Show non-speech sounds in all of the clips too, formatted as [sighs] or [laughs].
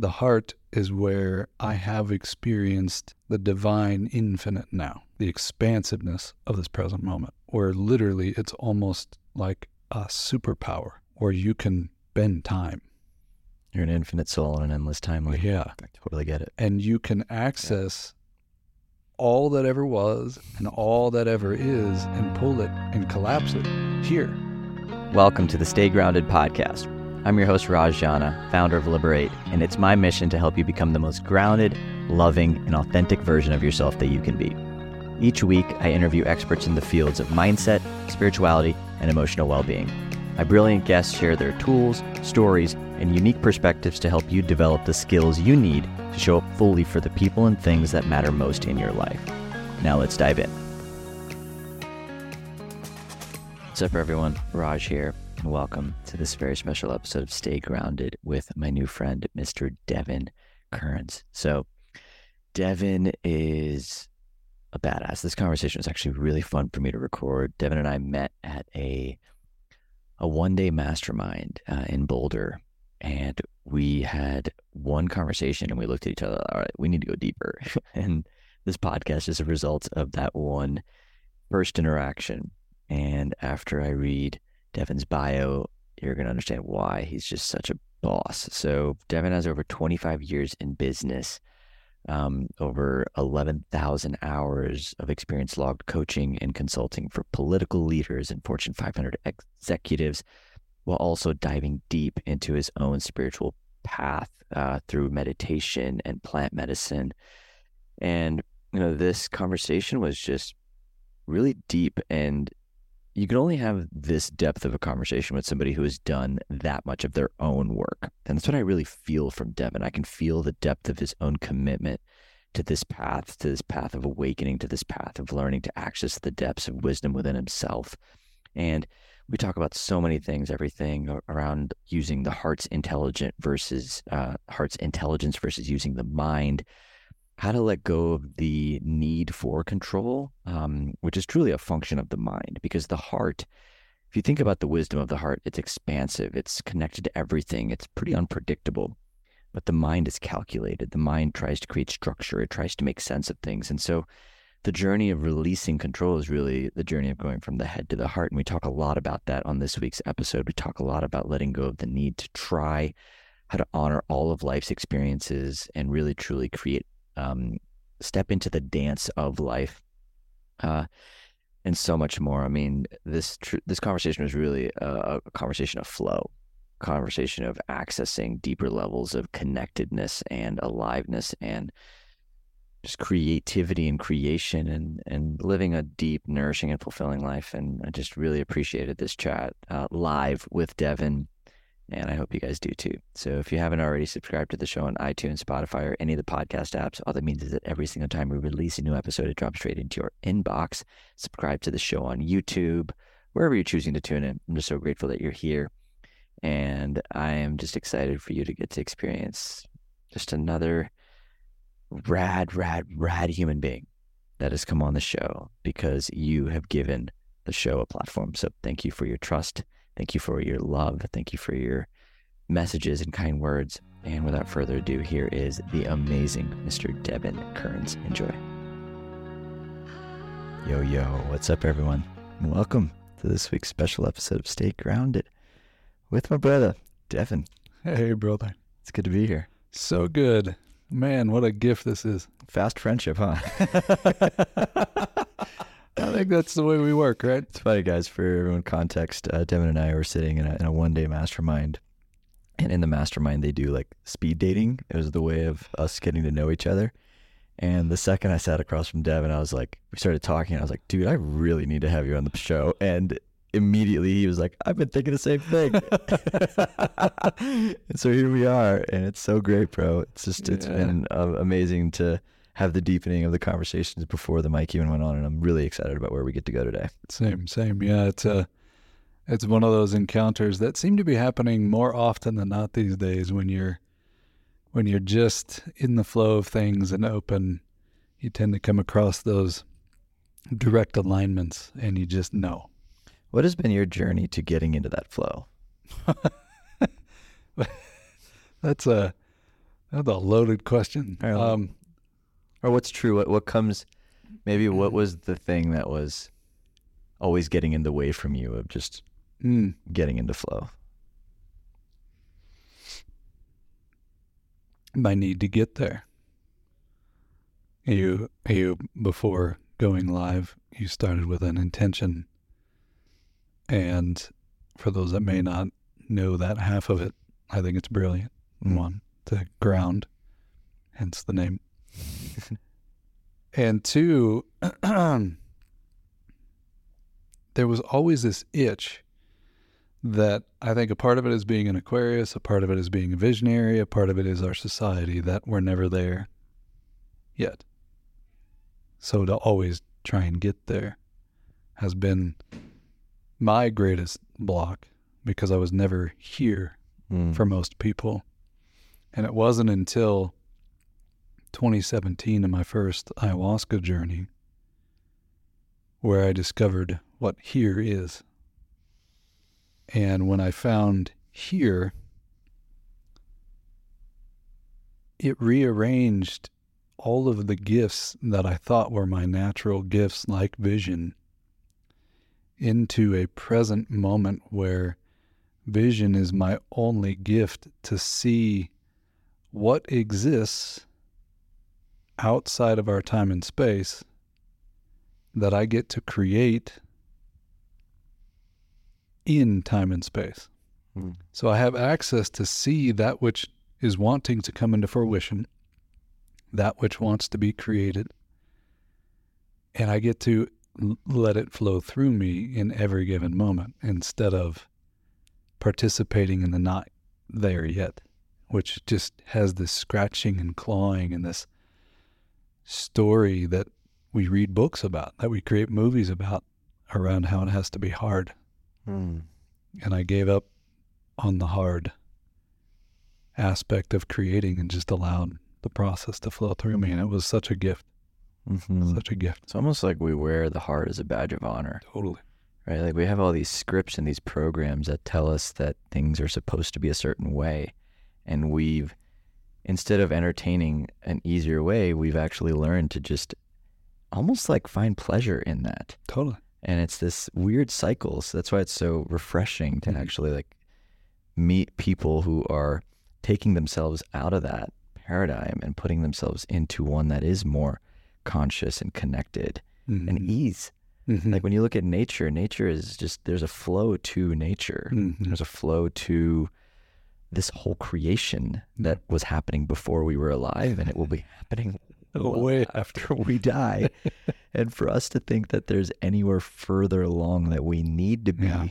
The heart is where I have experienced the divine infinite now, the expansiveness of this present moment, where literally it's almost like a superpower where you can bend time. You're an infinite soul in an endless timeline. Yeah. I totally get it. And you can access all that ever was and all that ever is and pull it and collapse it here. Welcome to the Stay Grounded podcast. I'm your host, Raj Jana, founder of Liberate, and it's my mission to help you become the most grounded, loving, and authentic version of yourself that you can be. Each week, I interview experts in the fields of mindset, spirituality, and emotional well being. My brilliant guests share their tools, stories, and unique perspectives to help you develop the skills you need to show up fully for the people and things that matter most in your life. Now, let's dive in. What's up, everyone? Raj here, and welcome to this very special episode of Stay Grounded with my new friend, Mr. Devon Kerns. So, Devon is a badass. This conversation was actually really fun for me to record. Devon and I met at a a one day mastermind uh, in Boulder, and we had one conversation, and we looked at each other. All right, we need to go deeper. [laughs] and this podcast is a result of that one first interaction. And after I read Devon's bio, you're going to understand why he's just such a boss. So, Devon has over 25 years in business um, over 11,000 hours of experience logged coaching and consulting for political leaders and Fortune 500 executives, while also diving deep into his own spiritual path uh, through meditation and plant medicine. And, you know, this conversation was just really deep and you can only have this depth of a conversation with somebody who has done that much of their own work. And that's what I really feel from Devon. I can feel the depth of his own commitment to this path, to this path of awakening, to this path of learning to access the depths of wisdom within himself. And we talk about so many things, everything around using the heart's intelligent versus uh, heart's intelligence versus using the mind how to let go of the need for control, um, which is truly a function of the mind. Because the heart, if you think about the wisdom of the heart, it's expansive, it's connected to everything, it's pretty unpredictable. But the mind is calculated. The mind tries to create structure, it tries to make sense of things. And so the journey of releasing control is really the journey of going from the head to the heart. And we talk a lot about that on this week's episode. We talk a lot about letting go of the need to try, how to honor all of life's experiences and really truly create um, step into the dance of life, uh, and so much more. I mean, this tr- this conversation was really a, a conversation of flow, conversation of accessing deeper levels of connectedness and aliveness and just creativity and creation and, and living a deep, nourishing, and fulfilling life. And I just really appreciated this chat uh, live with Devon and I hope you guys do too. So if you haven't already subscribed to the show on iTunes, Spotify, or any of the podcast apps, all that means is that every single time we release a new episode, it drops straight into your inbox. Subscribe to the show on YouTube, wherever you're choosing to tune in. I'm just so grateful that you're here. And I am just excited for you to get to experience just another rad, rad, rad human being that has come on the show because you have given the show a platform. So thank you for your trust Thank you for your love. Thank you for your messages and kind words. And without further ado, here is the amazing Mr. Devon Kerns. Enjoy. Yo, yo, what's up, everyone? And welcome to this week's special episode of Stay Grounded with my brother, Devon. Hey, brother. It's good to be here. So good. Man, what a gift this is. Fast friendship, huh? [laughs] I think that's the way we work, right? It's funny, guys. For everyone context, uh, Devon and I were sitting in a, in a one day mastermind, and in the mastermind they do like speed dating. It was the way of us getting to know each other. And the second I sat across from Devon, I was like, we started talking. I was like, dude, I really need to have you on the show. And immediately he was like, I've been thinking the same thing. [laughs] [laughs] and so here we are, and it's so great, bro. It's just it's been uh, amazing to have the deepening of the conversations before the mic even went on, and I'm really excited about where we get to go today. Same, same. Yeah, it's a, it's one of those encounters that seem to be happening more often than not these days. When you're, when you're just in the flow of things and open, you tend to come across those direct alignments, and you just know. What has been your journey to getting into that flow? [laughs] that's a That's a loaded question. Um, Or what's true? What what comes? Maybe what was the thing that was always getting in the way from you of just mm, getting into flow? my need to get there. You, you before going live, you started with an intention, and for those that may not know that half of it, I think it's brilliant. Mm. One to ground, hence the name, [laughs] and two, [clears throat] there was always this itch that I think a part of it is being an Aquarius, a part of it is being a visionary, a part of it is our society that we're never there yet. So to always try and get there has been my greatest block because I was never here Mm. for most people. And it wasn't until 2017 in my first ayahuasca journey where I discovered what here is. And when I found here, it rearranged all of the gifts that I thought were my natural gifts, like vision, into a present moment where vision is my only gift to see what exists outside of our time and space that I get to create in time and space. Mm. So I have access to see that which is wanting to come into fruition, that which wants to be created, and I get to l- let it flow through me in every given moment instead of participating in the not there yet, which just has this scratching and clawing and this story that we read books about, that we create movies about around how it has to be hard. Mm. And I gave up on the hard aspect of creating and just allowed the process to flow through me. And it was such a gift, Mhm. such a gift. It's almost like we wear the heart as a badge of honor. Totally. right? Like we have all these scripts and these programs that tell us that things are supposed to be a certain way. And we've, instead of entertaining an easier way, we've actually learned to just almost like find pleasure in that. Totally. And it's this weird cycle. So that's why it's so refreshing to Mhm. actually like meet people who are taking themselves out of that paradigm and putting themselves into one that is more conscious and connected and Mhm. ease. Mhm. Like when you look at nature, nature is just there's a flow to nature. Mhm. There's a flow to this whole creation that was happening before we were alive, and it will be happening [laughs] well Way after we die. [laughs] and for us to think that there's anywhere further along that we need to be Yeah.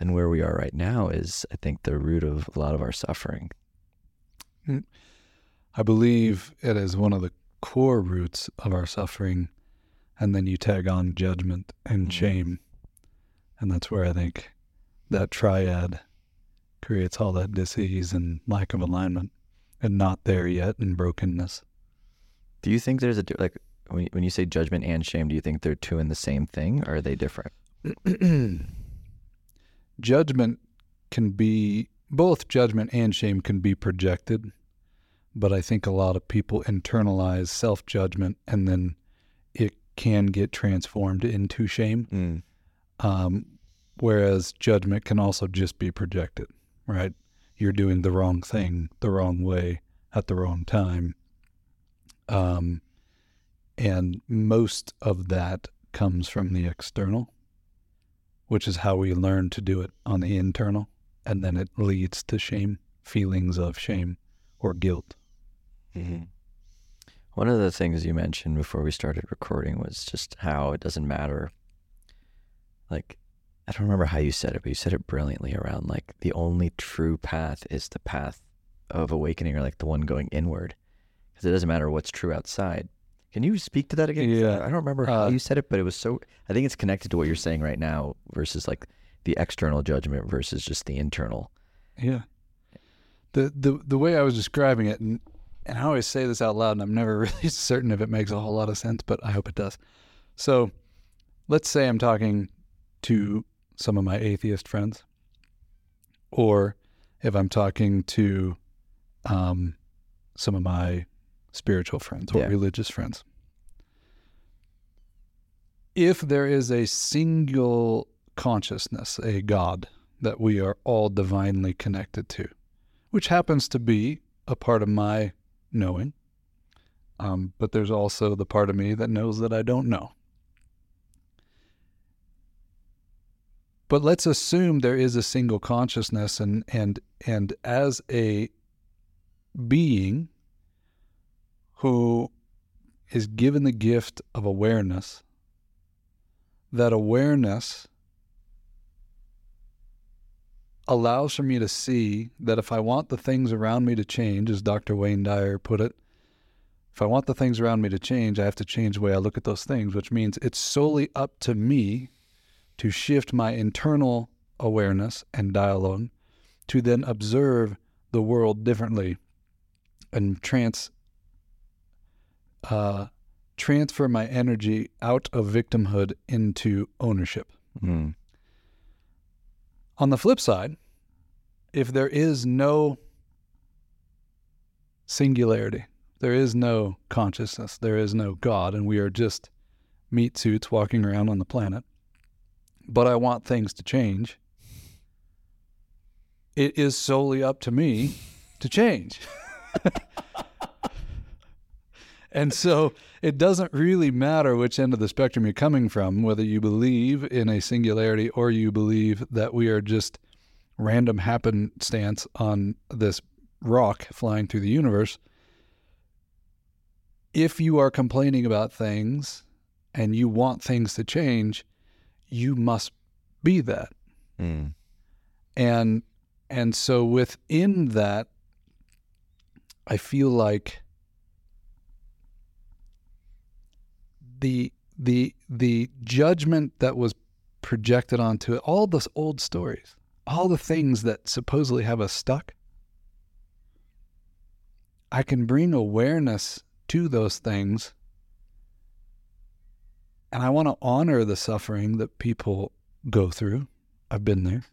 than where we are right now is, I think, the root of a lot of our suffering. I believe it is one of the core roots of our suffering. And then you tag on judgment and Mhm. shame. And that's where I think that triad creates all that disease and lack of alignment and not there yet and brokenness. Do you think there's a like when when you say judgment and shame? Do you think they're two in the same thing, or are they different? [clears throat] judgment can be both judgment and shame can be projected, but I think a lot of people internalize self judgment and then it can get transformed into shame. Mm. Um, whereas judgment can also just be projected, right? You're doing the wrong thing the wrong way at the wrong time. Um, and most of that comes from the external, which is how we learn to do it on the internal. And then it leads to shame, feelings of shame or guilt. Mm-hmm. One of the things you mentioned before we started recording was just how it doesn't matter. Like, I don't remember how you said it, but you said it brilliantly around like the only true path is the path of awakening or like the one going inward. Because it doesn't matter what's true outside. Can you speak to that again? Yeah, I don't remember how uh, you said it, but it was so, I think it's connected to what you're saying right now versus like the external judgment versus just the internal. Yeah. The the the way I was describing it, and and I always say this out loud, and I'm never [laughs] really certain if it makes a whole lot of sense, but I hope it does. So, let's say I'm talking to some of my atheist friends, or if I'm talking to um, some of my spiritual friends or Yeah. religious friends. If there is a single consciousness, a God that we are all divinely connected to, which happens to be a part of my knowing, um, but there's also the part of me that knows that I don't know. But let's assume there is a single consciousness, and and and as a being who is given the gift of awareness, that awareness allows for me to see that if I want the things around me to change, as Dr. Wayne Dyer put it, if I want the things around me to change, I have to change the way I look at those things, which means it's solely up to me to shift my internal awareness and dialogue to then observe the world differently and trans uh, transfer my energy out of victimhood into ownership. Mm. On the flip side, if there is no singularity, there is no consciousness, there is no God, and we are just meat suits walking around on the planet, but I want things to change, it is solely up to me to change. [laughs] and so it doesn't really matter which end of the spectrum you're coming from, whether you believe in a singularity or you believe that we are just random happenstance on this rock flying through the universe. If you are complaining about things and you want things to change, you must be that. Mm. And and so within that I feel like the the the judgment that was projected onto it, all those old stories, all the things that supposedly have us stuck, I can bring awareness to those things. And I want to honor the suffering that people go through. I've been there.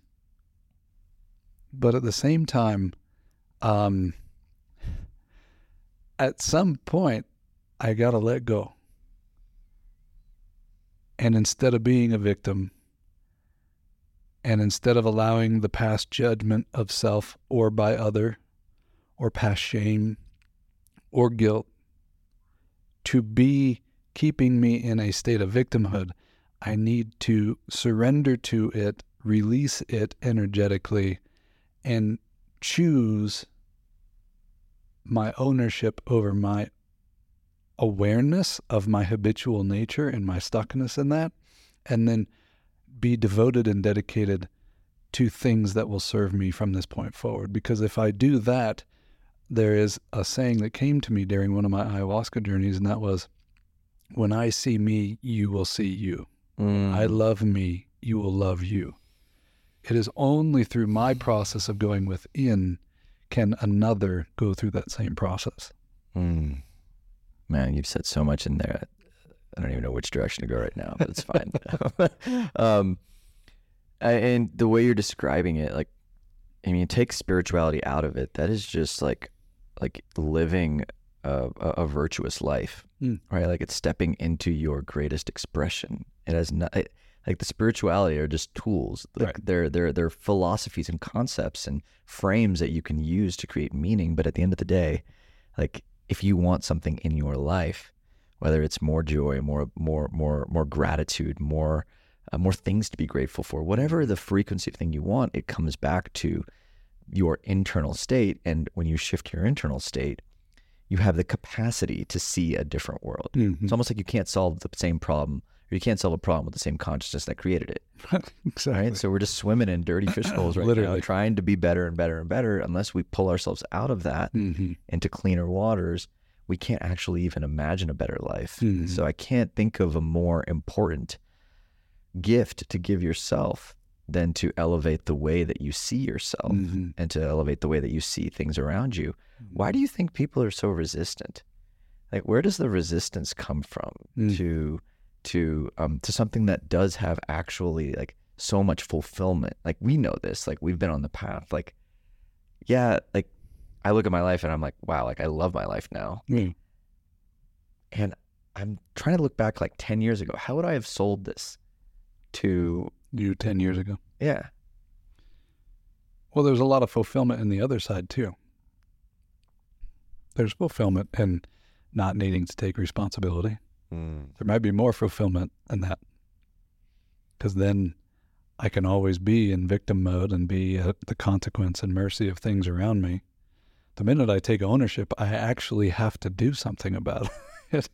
But at the same time, um, at some point, I got to let go. And instead of being a victim, and instead of allowing the past judgment of self or by other, or past shame or guilt to be keeping me in a state of victimhood, I need to surrender to it, release it energetically, and choose my ownership over my awareness of my habitual nature and my stuckness in that, and then be devoted and dedicated to things that will serve me from this point forward. Because if I do that, there is a saying that came to me during one of my ayahuasca journeys, and that was, When I see me, you will see you. Mm. I love me, you will love you. It is only through my process of going within can another go through that same process. Mm. Man, you've said so much in there. I don't even know which direction to go right now, but it's fine. [laughs] um, and the way you're describing it, like, I mean, take spirituality out of it. That is just like, like living a, a, virtuous life, Mm. right? Like it's stepping into your greatest expression. It has not. It, like the spirituality are just tools. Like Right. They're they're they're philosophies and concepts and frames that you can use to create meaning. But at the end of the day, like if you want something in your life, whether it's more joy, more more more more gratitude, more uh, more things to be grateful for, whatever the frequency of thing you want, it comes back to your internal state. And when you shift your internal state, you have the capacity to see a different world. Mm-hmm. It's almost like you can't solve the same problem, or you can't solve a problem with the same consciousness that created it. [laughs] exactly. Right? So we're just swimming in dirty [laughs] fish holes right now, Literally. trying to be better and better and better. Unless we pull ourselves out of that Mm-hmm. into cleaner waters, we can't actually even imagine a better life. Mhm. So I can't think of a more important gift to give yourself than to elevate the way that you see yourself Mm-hmm. and to elevate the way that you see things around you. Why do you think people are so resistant? Like, where does the resistance come from Mm. to to um to something that does have actually like so much fulfillment? Like we know this. Like we've been on the path. Like, yeah, like I look at my life and I'm like, wow, like I love my life now. Mm. And I'm trying to look back like 10 years ago. How would I have sold this to, You 10 years ago. yeah, Well, there's a lot of fulfillment in the other side too. There's fulfillment in not needing to take responsibility. Hmm. There might be more fulfillment in that. Because then I can always be in victim mode and be at the consequence and mercy of things around me. The minute I take ownership, I actually have to do something about [laughs] it.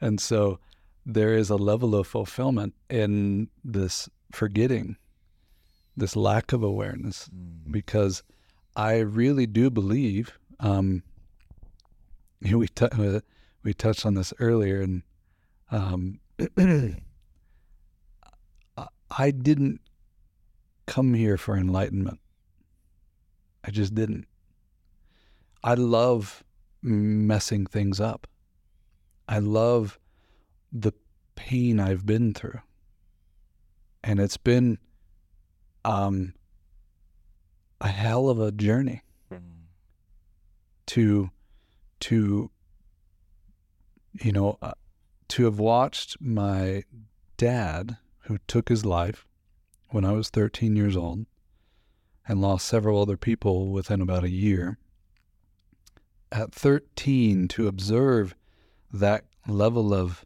and so there is a level of fulfillment in this forgetting, this lack of awareness, because I really do believe. Um, [laughs] we t- uh, we touched on this earlier, and um, [clears throat] I- I didn't come here for enlightenment. I just didn't. I love messing things up. I love the pain I've been through, and it's been um, a hell of a journey to to you know uh, to have watched my dad who took his life when I was 13 years old and lost several other people within about a year at 13 to observe that level of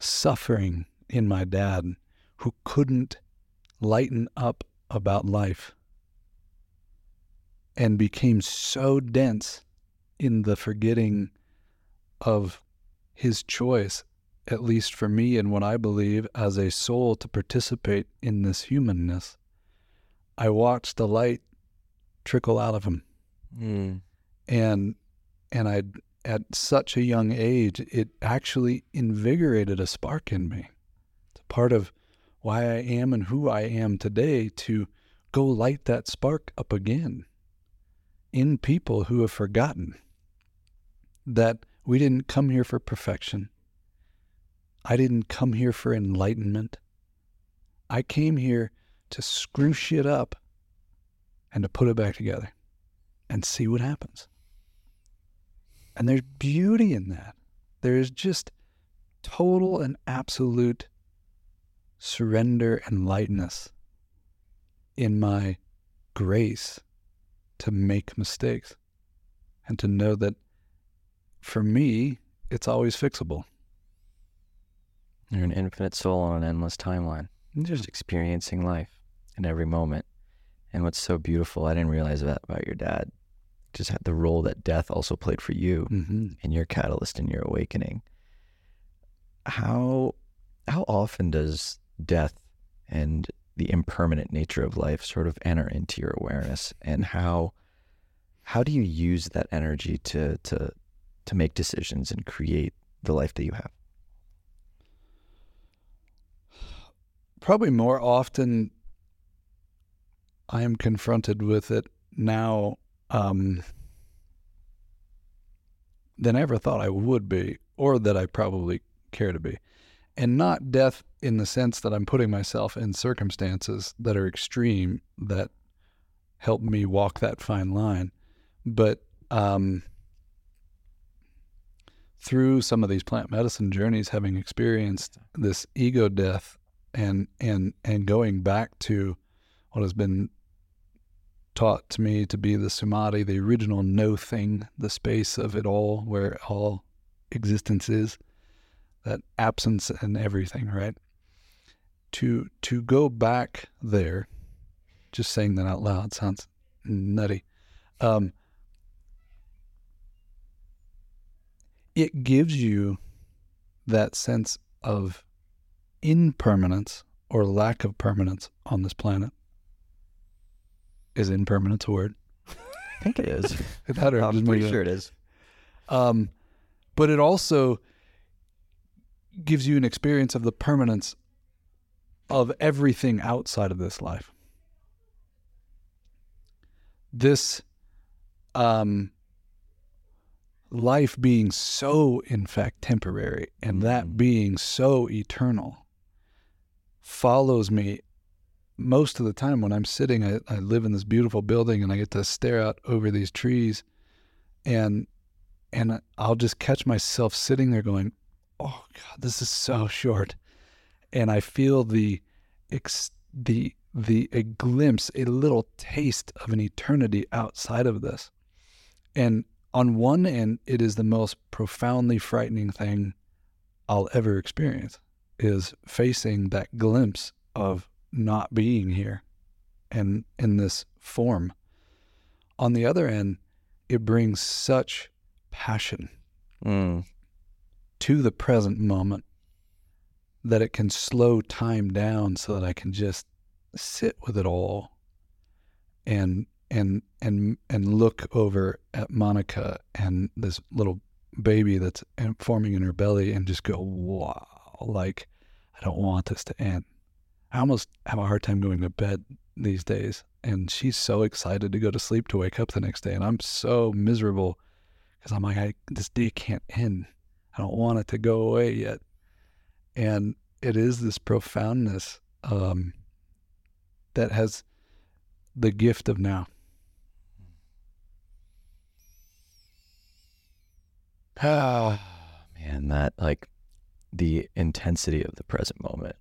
suffering in my dad who couldn't lighten up about life and became so dense in the forgetting of his choice, at least for me and what I believe as a soul to participate in this humanness. I watched the light trickle out of him, hmm. and and I at such a young age, it actually invigorated a spark in me. It's part of why I am and who I am today to go light that spark up again in people who have forgotten that we didn't come here for perfection. I didn't come here for enlightenment. I came here to screw shit up and to put it back together and see what happens. And there's beauty in that. There is just total and absolute surrender and lightness in my grace to make mistakes and to know that for me, it's always fixable. You're an infinite soul on an endless timeline, just experiencing life in every moment. And what's so beautiful, I didn't realize that about your dad, just had the role that death also played for you Mm-hmm. and your catalyst in your awakening. How how often does death and the impermanent nature of life sort of enter into your awareness and how how do you use that energy to to to make decisions and create the life that you have? Probably more often, I am confronted with it now um, than I ever thought I would be, or that I probably care to be. And not death in the sense that I'm putting myself in circumstances that are extreme that help me walk that fine line, but um, through some of these plant medicine journeys, having experienced this ego death and and and going back to what has been taught to me to be the samadhi, the original no thing, the space of it all, where all existence is, that absence and everything, right? To to go back there, just saying that out loud sounds nutty. Um, it gives you that sense of impermanence or lack of permanence on this planet. Is impermanence a word? I think it is. [laughs] Or I'm pretty sure it is. Um, but it also gives you an experience of the permanence of everything outside of this life. This um, life being so, in fact, temporary and that Mhm. being so eternal follows me most of the time when I'm sitting, I, I live in this beautiful building and I get to stare out over these trees and and I'll just catch myself sitting there going, "Oh God, this is so short," and I feel the ex- the the a glimpse, a little taste of an eternity outside of this, and on one end, it is the most profoundly frightening thing I'll ever experience is facing that glimpse of not being here and in this form. On the other end, it brings such passion Mm. to the present moment that it can slow time down so that I can just sit with it all and and and and look over at Monica and this little baby that's forming in her belly and just go wow like I don't want this to end. I almost have a hard time going to bed these days and she's so excited to go to sleep to wake up the next day and I'm so miserable because I'm like I, this day can't end. I don't want it to go away yet. And it is this profoundness um, that has the gift of now. Ah, man, that like the intensity of the present moment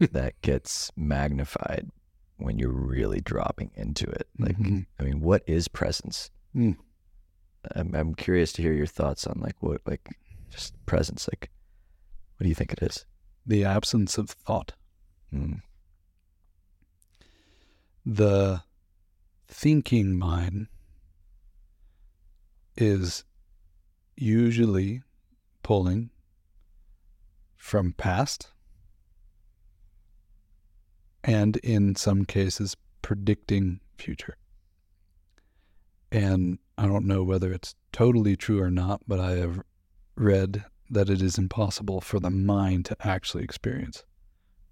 that gets magnified when you're really dropping into it. Like, Mhm. I mean, what is presence? Mm. I'm, I'm curious to hear your thoughts on like what, like, just presence. Like, what do you think it is? The absence of thought. Mm. The thinking mind is usually pulling from past and in some cases predicting future. And I don't know whether it's totally true or not, but I have read that it is impossible for the mind to actually experience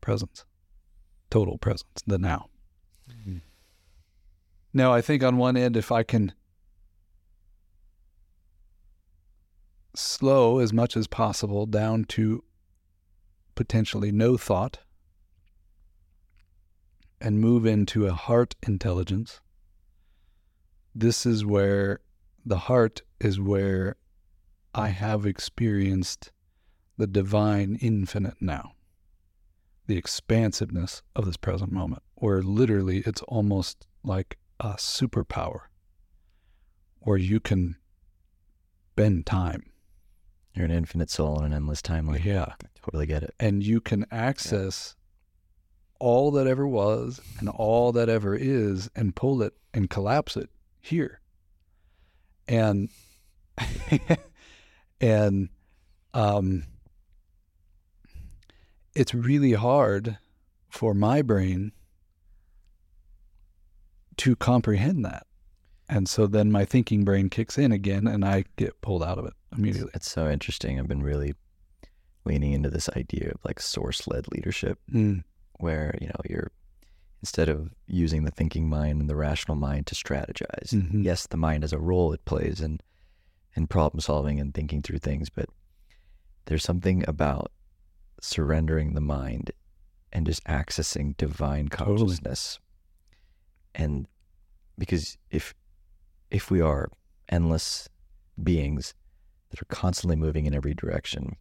presence, total presence, the now. Mm-hmm. Now, I think on one end, if I can slow as much as possible down to potentially no thought and move into a heart intelligence, this is where the heart is where I have experienced the divine infinite now, the expansiveness of this present moment, where literally it's almost like a superpower where you can bend time. You're an infinite soul in an endless timeline. Yeah. I totally get it. And you can access all that ever was and all that ever is and pull it and collapse it here. And [laughs] and um it's really hard for my brain to comprehend that. And so then my thinking brain kicks in again and I get pulled out of it immediately. It's so interesting. I've been really leaning into this idea of like source led leadership Mm. Where, you know, you're instead of using the thinking mind and the rational mind to strategize. Mhm. Yes, the mind has a role it plays in in problem solving and thinking through things, but there's something about surrendering the mind and just accessing divine Totally. consciousness. And because if if we are endless beings that are constantly moving in every direction,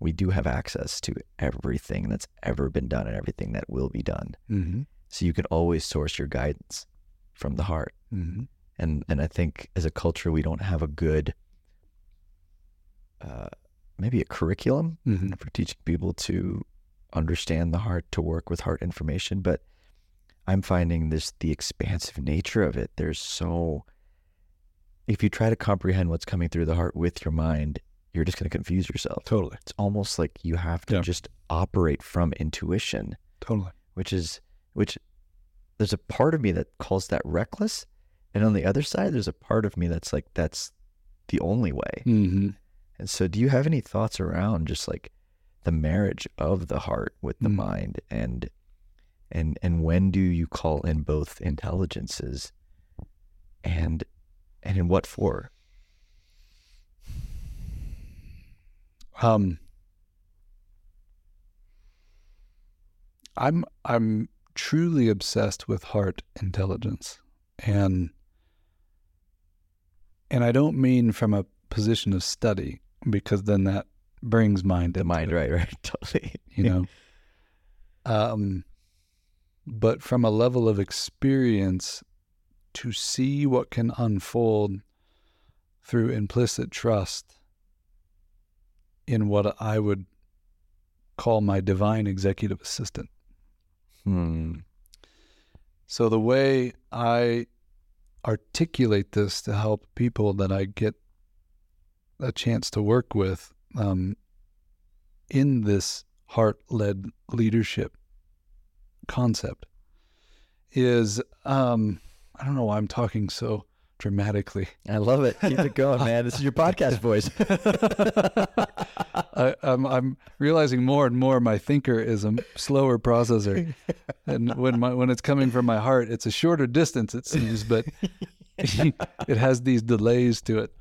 we do have access to everything that's ever been done and everything that will be done. Mm-hmm. So you can always source your guidance from the heart. Mm-hmm. And and I think as a culture we don't have a good uh, maybe a curriculum Mm-hmm. for teaching people to understand the heart, to work with heart information. But I'm finding this the expansive nature of it. There's so if you try to comprehend what's coming through the heart with your mind, you're just going to confuse yourself. Totally. It's almost like you have to Yeah. just operate from intuition, Totally. which is which there's a part of me that calls that reckless, and on the other side there's a part of me that's like that's the only way. Mm-hmm. And so, do you have any thoughts around just like the marriage of the heart with the Mm. mind, and and and when do you call in both intelligences, and and in what for? Um, I'm I'm truly obsessed with heart intelligence. And and I don't mean from a position of study because then that brings mind into mind, it, right, right, [laughs] totally. you know. um but from a level of experience to see what can unfold through implicit trust in what I would call my divine executive assistant. Hmm. So the way I articulate this to help people that I get a chance to work with um, in this heart-led leadership concept is um, I don't know why I'm talking so dramatically. [laughs] I love it. Keep it going, man. This is your podcast [laughs] voice. [laughs] I, I'm, I'm realizing more and more my thinker is a slower processor, and when my when it's coming from my heart, it's a shorter distance it seems, but it has these delays to it.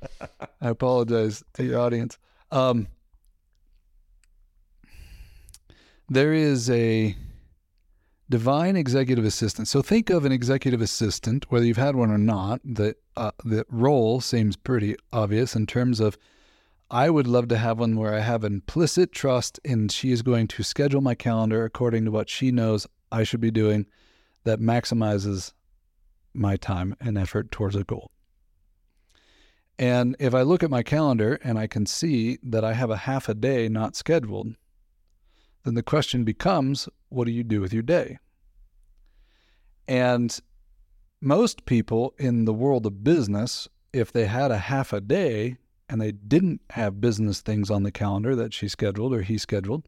I apologize to your audience. Um, there is a divine executive assistant. So think of an executive assistant, whether you've had one or not. The uh, the role seems pretty obvious in terms of. I would love to have one where I have implicit trust in she is going to schedule my calendar according to what she knows I should be doing that maximizes my time and effort towards a goal. And if I look at my calendar and I can see that I have a half a day not scheduled, then the question becomes what do you do with your day? And most people in the world of business, if they had a half a day and they didn't have business things on the calendar that she scheduled or he scheduled,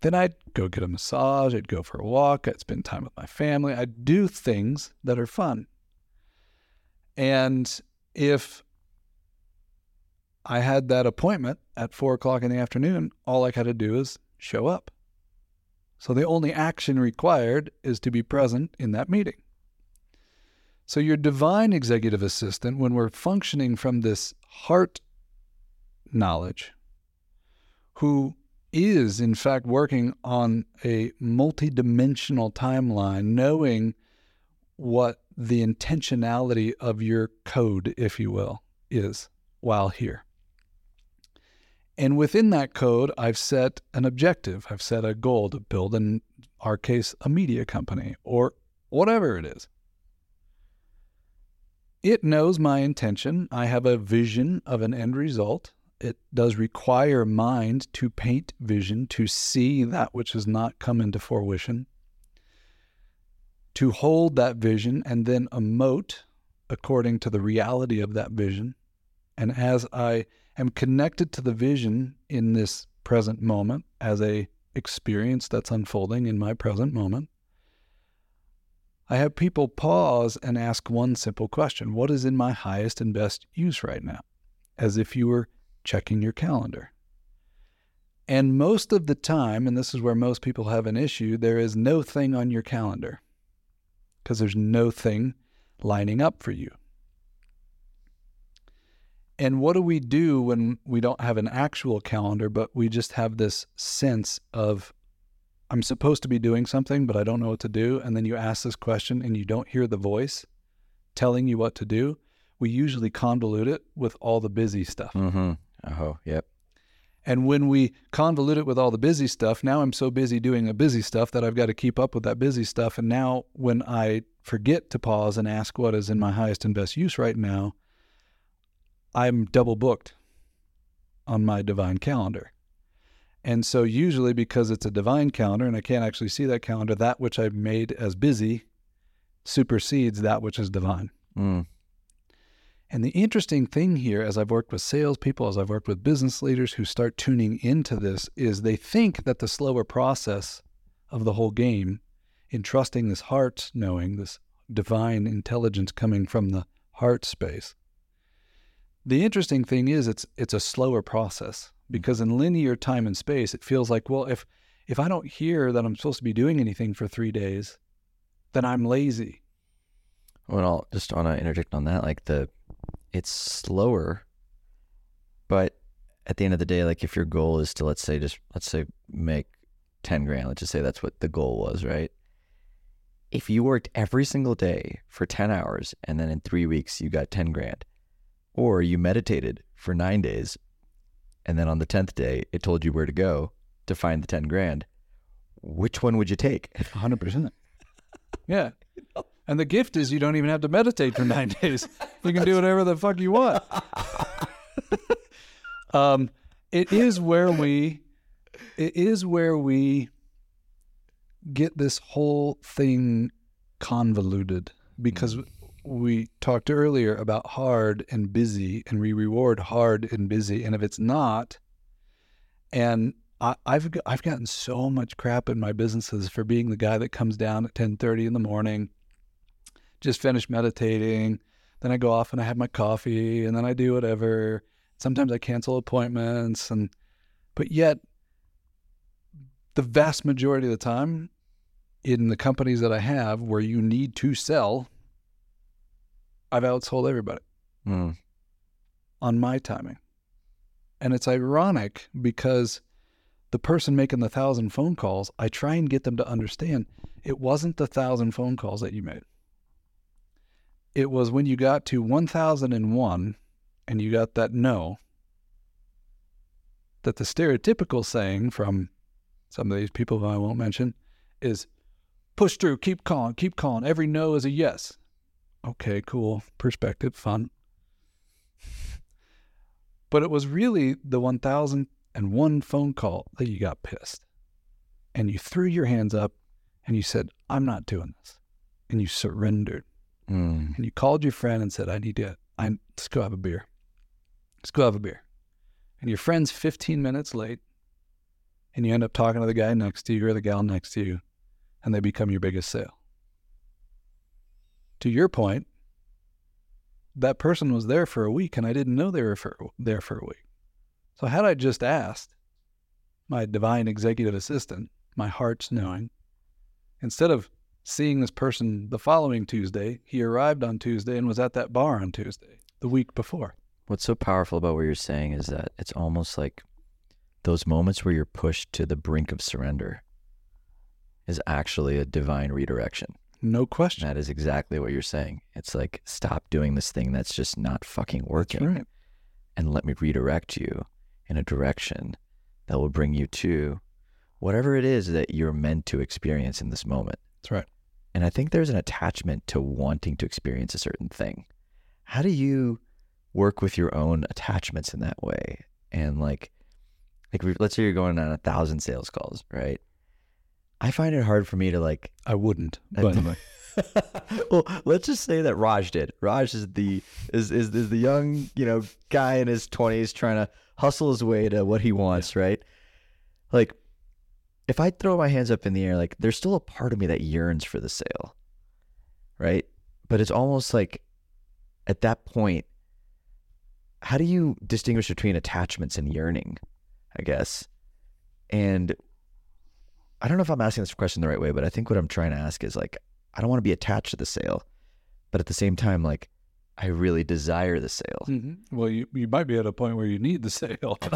then I'd go get a massage, I'd go for a walk, I'd spend time with my family, I'd do things that are fun. And if I had that appointment at four o'clock in the afternoon, all I had to do is show up. So the only action required is to be present in that meeting. So, your divine executive assistant, when we're functioning from this heart knowledge, who is in fact working on a multidimensional timeline, knowing what the intentionality of your code, if you will, is while here. And within that code, I've set an objective. I've set a goal to build, in our case, a media company or whatever it is. It knows my intention. I have a vision of an end result. It does require mind to paint vision, to see that which has not come into fruition, to hold that vision and then emote according to the reality of that vision. And as I am connected to the vision in this present moment as a experience that's unfolding in my present moment, I have people pause and ask one simple question What is in my highest and best use right now? As if you were checking your calendar. And most of the time, and this is where most people have an issue, there is no thing on your calendar because there's no thing lining up for you. And what do we do when we don't have an actual calendar, but we just have this sense of I'm supposed to be doing something, but I don't know what to do. And then you ask this question and you don't hear the voice telling you what to do. We usually convolute it with all the busy stuff. Mm-hmm. Oh, yep. And when we convolute it with all the busy stuff, now I'm so busy doing the busy stuff that I've got to keep up with that busy stuff. And now when I forget to pause and ask what is in my highest and best use right now, I'm double booked on my divine calendar. And so, usually, because it's a divine calendar and I can't actually see that calendar, that which I've made as busy supersedes that which is divine. Mm. And the interesting thing here, as I've worked with salespeople, as I've worked with business leaders who start tuning into this, is they think that the slower process of the whole game in trusting this heart knowing, this divine intelligence coming from the heart space. The interesting thing is it's it's a slower process hmm. because in linear time and space it feels like well if if I don't hear that I'm supposed to be doing anything for 3 days then I'm lazy. Well, I'll just want to interject on that. Like the, it's slower, but at the end of the day, like if your goal is to let's say just let's say make 10 grand. Let's just say that's what the goal was, right? If you worked every single day for 10 hours and then in three weeks you got 10 grand, or you meditated for nine days and then on the 10th day it told you where to go to find the 10 grand, which one would you take? 100%. [laughs] Yeah. And the gift is you don't even have to meditate for nine [laughs] days. You can do whatever the fuck you want. [laughs] um, it is where we, it is where we get this whole thing convoluted because we talked earlier about hard and busy, and we reward hard and busy. And if it's not, and I, have I've gotten so much crap in my businesses for being the guy that comes down at ten thirty in the morning, just finished meditating, then I go off and I have my coffee, and then I do whatever. Sometimes I cancel appointments, and but yet the vast majority of the time in the companies that I have where you need to sell, I've outsold everybody Mm. on my timing. And it's ironic because the person making the thousand phone calls, I try and get them to understand it wasn't the thousand phone calls that you made. It was when you got to 1001 and you got that no, that the stereotypical saying from some of these people who I won't mention is push through, keep calling, keep calling. Every no is a yes. Okay, cool. Perspective, fun. [laughs] But it was really the 1001 phone call that you got pissed. And you threw your hands up and you said, I'm not doing this. And you surrendered. Mm. And you called your friend and said, I need to, I, let's go have a beer. Let's go have a beer. And your friend's 15 minutes late. And you end up talking to the guy next to you or the gal next to you. And they become your biggest sale. To your point, that person was there for a week and I didn't know they were for, there for a week. So had I just asked my divine executive assistant, my heart's knowing, instead of seeing this person the following Tuesday, he arrived on Tuesday and was at that bar on Tuesday the week before. What's so powerful about what you're saying is that it's almost like those moments where you're pushed to the brink of surrender is actually a divine redirection. No question. That is exactly what you're saying. It's like stop doing this thing that's just not fucking working right. and let me redirect you in a direction that will bring you to whatever it is that you're meant to experience in this moment. That's right. And I think there's an attachment to wanting to experience a certain thing. How do you work with your own attachments in that way? And like, like let's say you're going on a thousand sales calls, right? I find it hard for me to like. I wouldn't. I- But anyway, [laughs] well, let's just say that Raj did. Raj is the is, is is the young you know guy in his twenties trying to hustle his way to what he wants, right? Like, if I throw my hands up in the air, like there's still a part of me that yearns for the sale, right? But it's almost like at that point, how do you distinguish between attachments and yearning? I guess, and I don't know if I'm asking this question the right way, but I think what I'm trying to ask is like, I don't want to be attached to the sale, but at the same time, like, I really desire the sale. Mhm. well, you, you might be at a point where you need the sale, [laughs]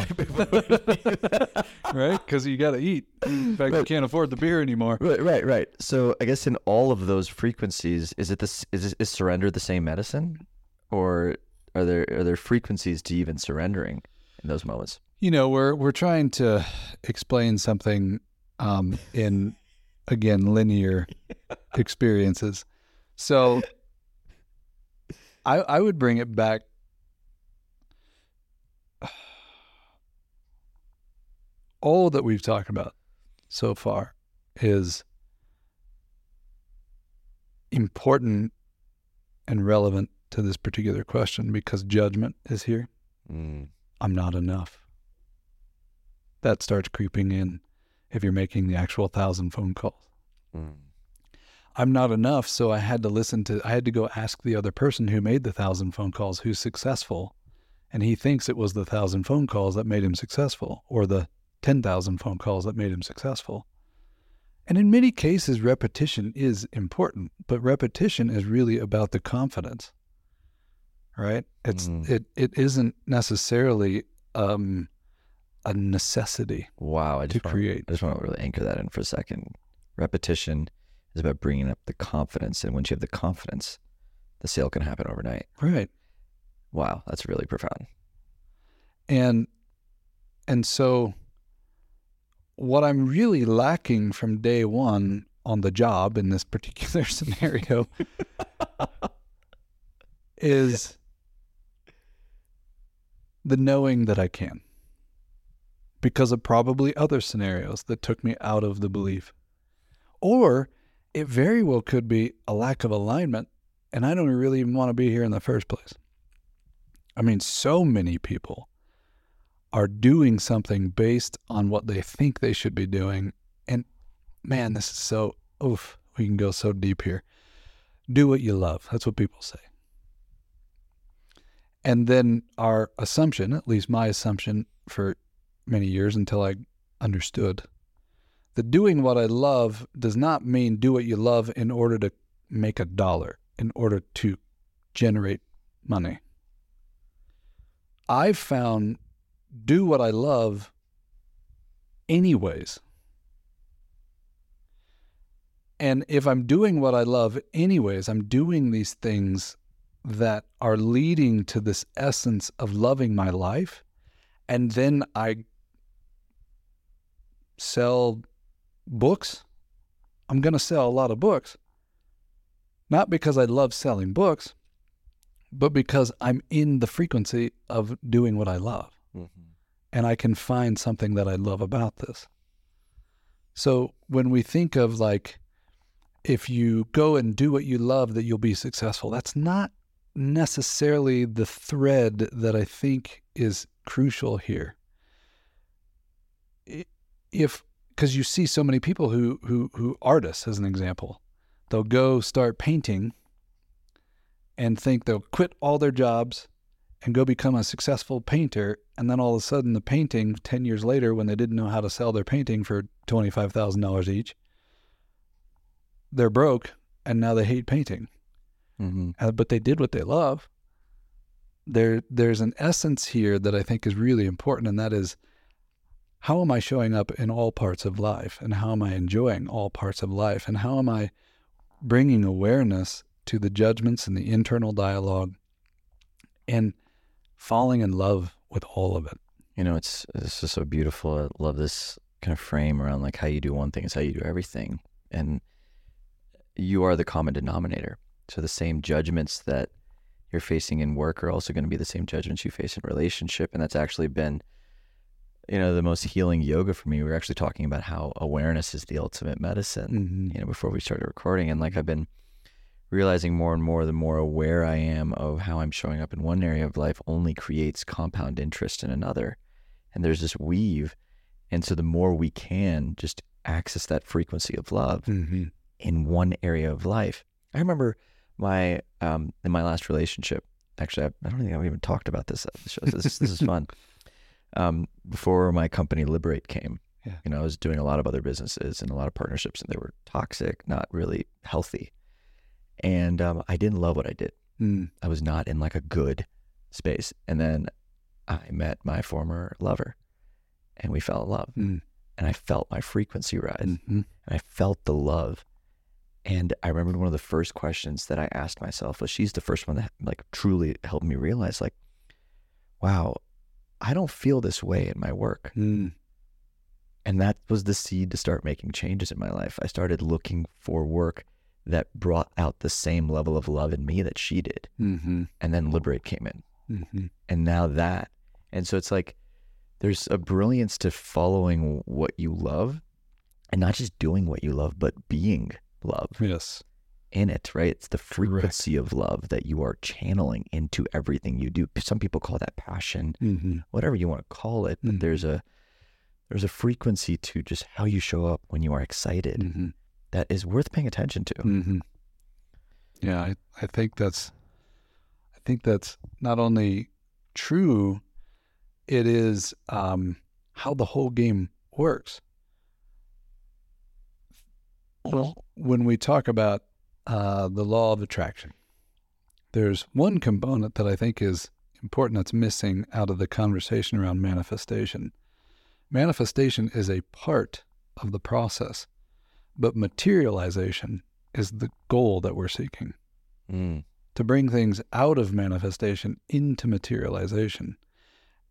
[laughs] right? Because you got to eat. In fact, you can't afford the beer anymore. Right, right, right. So I guess in all of those frequencies, is it this is is surrender the same medicine, or are there are there frequencies to even surrendering in those moments? You know, we're we're trying to explain something um, in again linear [laughs] experiences. So I I would bring it back. [sighs] All that we've talked about so far is important and relevant to this particular question because judgment is here. Mm. I'm not enough. That starts creeping in if you're making the actual thousand phone calls. Mm. I'm not enough, so I had to listen to, I had to go ask the other person who made the thousand phone calls who's successful. And he thinks it was the thousand phone calls that made him successful or the 10,000 phone calls that made him successful. And in many cases, repetition is important, but repetition is really about the confidence, right? It's Mm. it it isn't necessarily um, a necessity Wow. I to just want, create. I just want to really anchor that in for a second. Repetition is about bringing up the confidence, and once you have the confidence, the sale can happen overnight. Right. Wow, that's really profound. And and so what I'm really lacking from day one on the job in this [laughs] particular scenario [laughs] is the knowing that I can. Because of probably other scenarios that took me out of the belief. Or it very well could be a lack of alignment, and I don't really even want to be here in the first place. I mean, so many people are doing something based on what they think they should be doing. And man, this is so, oof, we can go so deep here. Do what you love. That's what people say. And then our assumption, at least my assumption for many years until I understood that doing what I love does not mean do what you love in order to make a dollar, in order to generate money. I've found do what I love anyways. And if I'm doing what I love anyways, I'm doing these things that are leading to this essence of loving my life. And then I sell books. I'm going to sell a lot of books. Not because I love selling books, but because I'm in the frequency of doing what I love mm-hmm. and I can find something that I love about this. So when we think of like, if you go and do what you love, that you'll be successful, that's not necessarily the thread that I think is crucial here. If, because you see so many people who, who, who artists, as an example, they'll go start painting and think they'll quit all their jobs and go become a successful painter. And then all of a sudden, the painting 10 years later, when they didn't know how to sell their painting for $25,000 each, they're broke and now they hate painting. Mm-hmm. Uh, but they did what they love. There, there's an essence here that I think is really important, and that is how am I showing up in all parts of life, and how am I enjoying all parts of life, and how am I bringing awareness to the judgments and the internal dialogue and falling in love with all of it. You know, it's it's just so beautiful. I love this kind of frame around like how you do one thing is how you do everything, and you are the common denominator. So the same judgments that you're facing in work are also going to be the same judgments you face in relationship, and that's actually been, you know, the most healing yoga for me. We were actually talking about how awareness is the ultimate medicine. Mm-hmm. You know, before we started recording, and like I've been realizing more and more the more aware I am of how I'm showing up in one area of life only creates compound interest in another. And there's this weave. And so the more we can just access that frequency of love Mm-hmm. in one area of life. I remember my um in my last relationship, actually I, I don't think I've even talked about this. show. This, this is [laughs] fun. Um, before my company Liberate came, Yeah. you know, I was doing a lot of other businesses and a lot of partnerships and they were toxic, not really healthy and um, I didn't love what I did. Mm. I was not in like a good space. And then I met my former lover, and we fell in love, Mm. and I felt my frequency rise, Mhm. and I felt the love. And I remember one of the first questions that I asked myself was, "She's the first one that like truly helped me realize, like, wow, I don't feel this way in my work." Mm. And that was the seed to start making changes in my life. I started looking for work that brought out the same level of love in me that she did. Mm-hmm. And then Liberate came in. Mm-hmm. And now that. And so it's like there's a brilliance to following what you love and not just doing what you love, but being love Yes. In it, right? It's the Correct. frequency of love that you are channeling into everything you do. Some people call that passion, Mm-hmm. whatever you want to call it, but Mhm. there's a there's a frequency to just how you show up when you are excited Mm-hmm. that is worth paying attention to. Mm-hmm. Yeah, I, I think that's I think that's not only true, it is um, how the whole game works. Well, when we talk about uh, the law of attraction, there's one component that I think is important that's missing out of the conversation around manifestation. Manifestation is a part of the process, but materialization is the goal that we're seeking Mm. to bring things out of manifestation into materialization.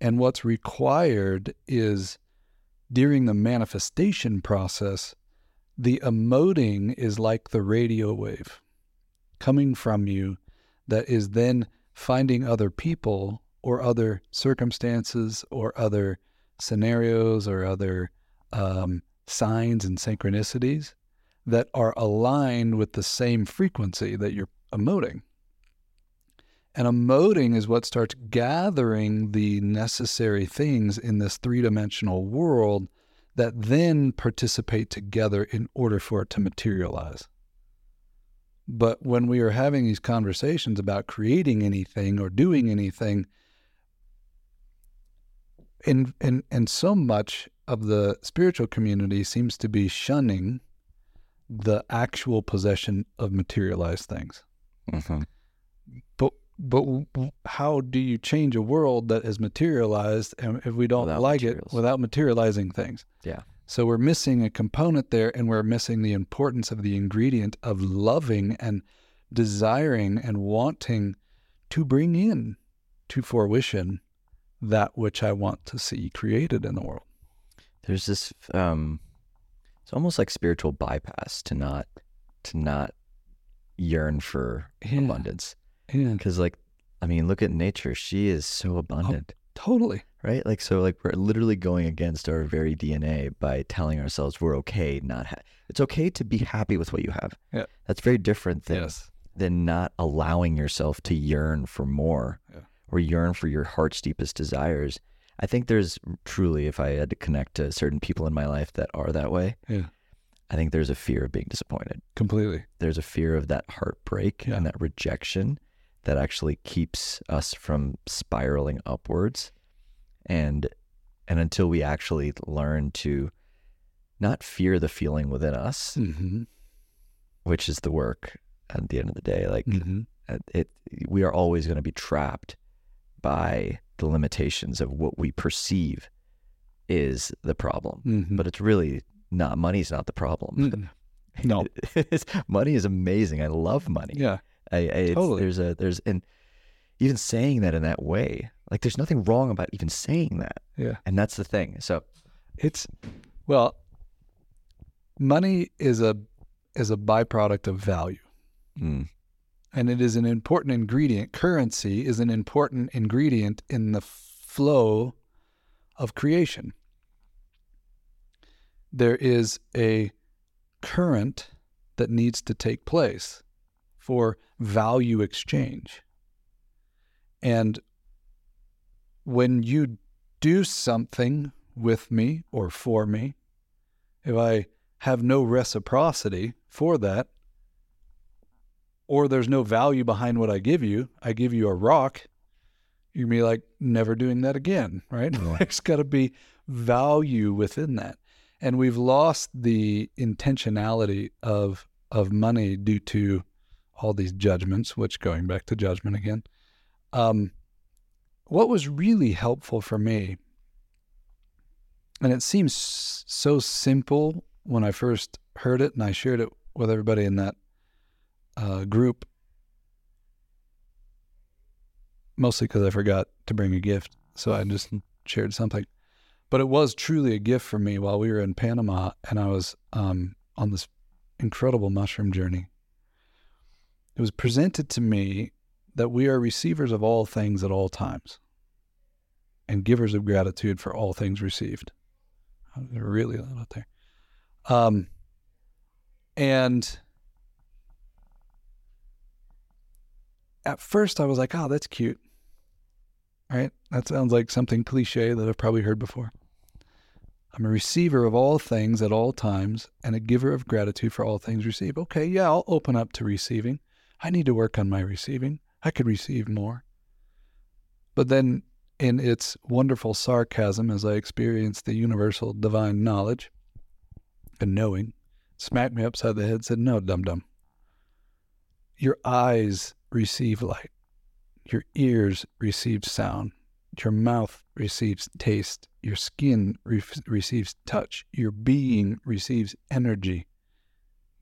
And what's required is during the manifestation process, the emoting is like the radio wave coming from you that is then finding other people or other circumstances or other scenarios or other um, signs and synchronicities that are aligned with the same frequency that you're emoting. And emoting is what starts gathering the necessary things in this three dimensional world that then participate together in order for it to materialize. But when we are having these conversations about creating anything or doing anything, and and and so much of the spiritual community seems to be shunning the actual possession of materialized things. hmm But but w- how do you change a world that is materialized and if we don't Without like materials. it without materializing things? Yeah. So we're missing a component there and we're missing the importance of the ingredient of loving and desiring and wanting to bring in to fruition that which I want to see created in the world. There's this. Um, it's almost like spiritual bypass to not to not yearn for Yeah. abundance. Yeah, Because like, I mean, look at nature. She is so oh, abundant. totally. right? Like so, like we're literally going against our very DNA by telling ourselves we're okay. Not ha- it's okay to be happy with what you have. Yeah. that's very different than Yes. than not allowing yourself to yearn for more Yeah. or yearn for your heart's deepest desires. I think there's truly, if I had to connect to certain people in my life that are that way, Yeah. I think there's a fear of being disappointed. Completely. There's a fear of that heartbreak Yeah. and that rejection that actually keeps us from spiraling upwards. And and until we actually learn to not fear the feeling within us, Mm-hmm. which is the work at the end of the day, like Mm-hmm. it we are always going to be trapped by the limitations of what we perceive is the problem. Mm-hmm. But it's really not money's not the problem. No. [laughs] Money is amazing. I love money. Yeah. I, I Totally. there's a there's and even saying that in that way, like there's nothing wrong about even saying that, Yeah. and that's the thing. So It's well, money is a is a byproduct of value. mm, and it is an important ingredient. Currency is an important ingredient in the flow of creation. There is a current that needs to take place for value exchange. And when you do something with me or for me, if I have no reciprocity for that, or there's no value behind what I give you, I give you a rock, you're gonna be like, never doing that again, [laughs] right? Yeah. There's got to be value within that, and we've lost the intentionality of of money due to all these judgments. Which, going back to judgment again, um, what was really helpful for me, and it seems so simple when I first heard it, and I shared it with everybody in that uh, group, mostly because I forgot to bring a gift. So I just shared something. But it was truly a gift for me while we were in Panama and I was um, on this incredible mushroom journey. It was presented to me that we are receivers of all things at all times and givers of gratitude for all things received. They're really loud out there. Um, and at first I was like, oh, that's cute. Right? That sounds like something cliche that I've probably heard before. I'm a receiver of all things at all times and a giver of gratitude for all things received. Okay, yeah, I'll open up to receiving. I need to work on my receiving. I could receive more. But then, in its wonderful sarcasm, as I experienced the universal divine knowledge and knowing, smacked me upside the head, and said, No, dum dum. Your eyes receive light, your ears receive sound, Your mouth receives taste. Your skin re- receives touch. Your being receives energy.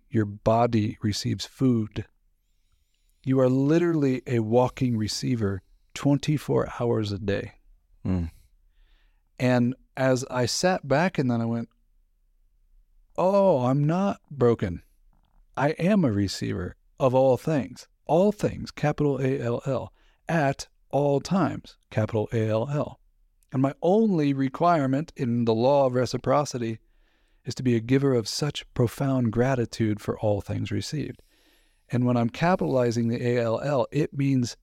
Your body receives food. You are literally a walking receiver 24 hours a day. Mm. And as I sat back and then I went, Oh, I'm not broken. I am a receiver of all things, all things, capital A L L, at all times, capital A L L. And my only requirement in the law of reciprocity is to be a giver of such profound gratitude for all things received. And when I'm capitalizing the A L L, it means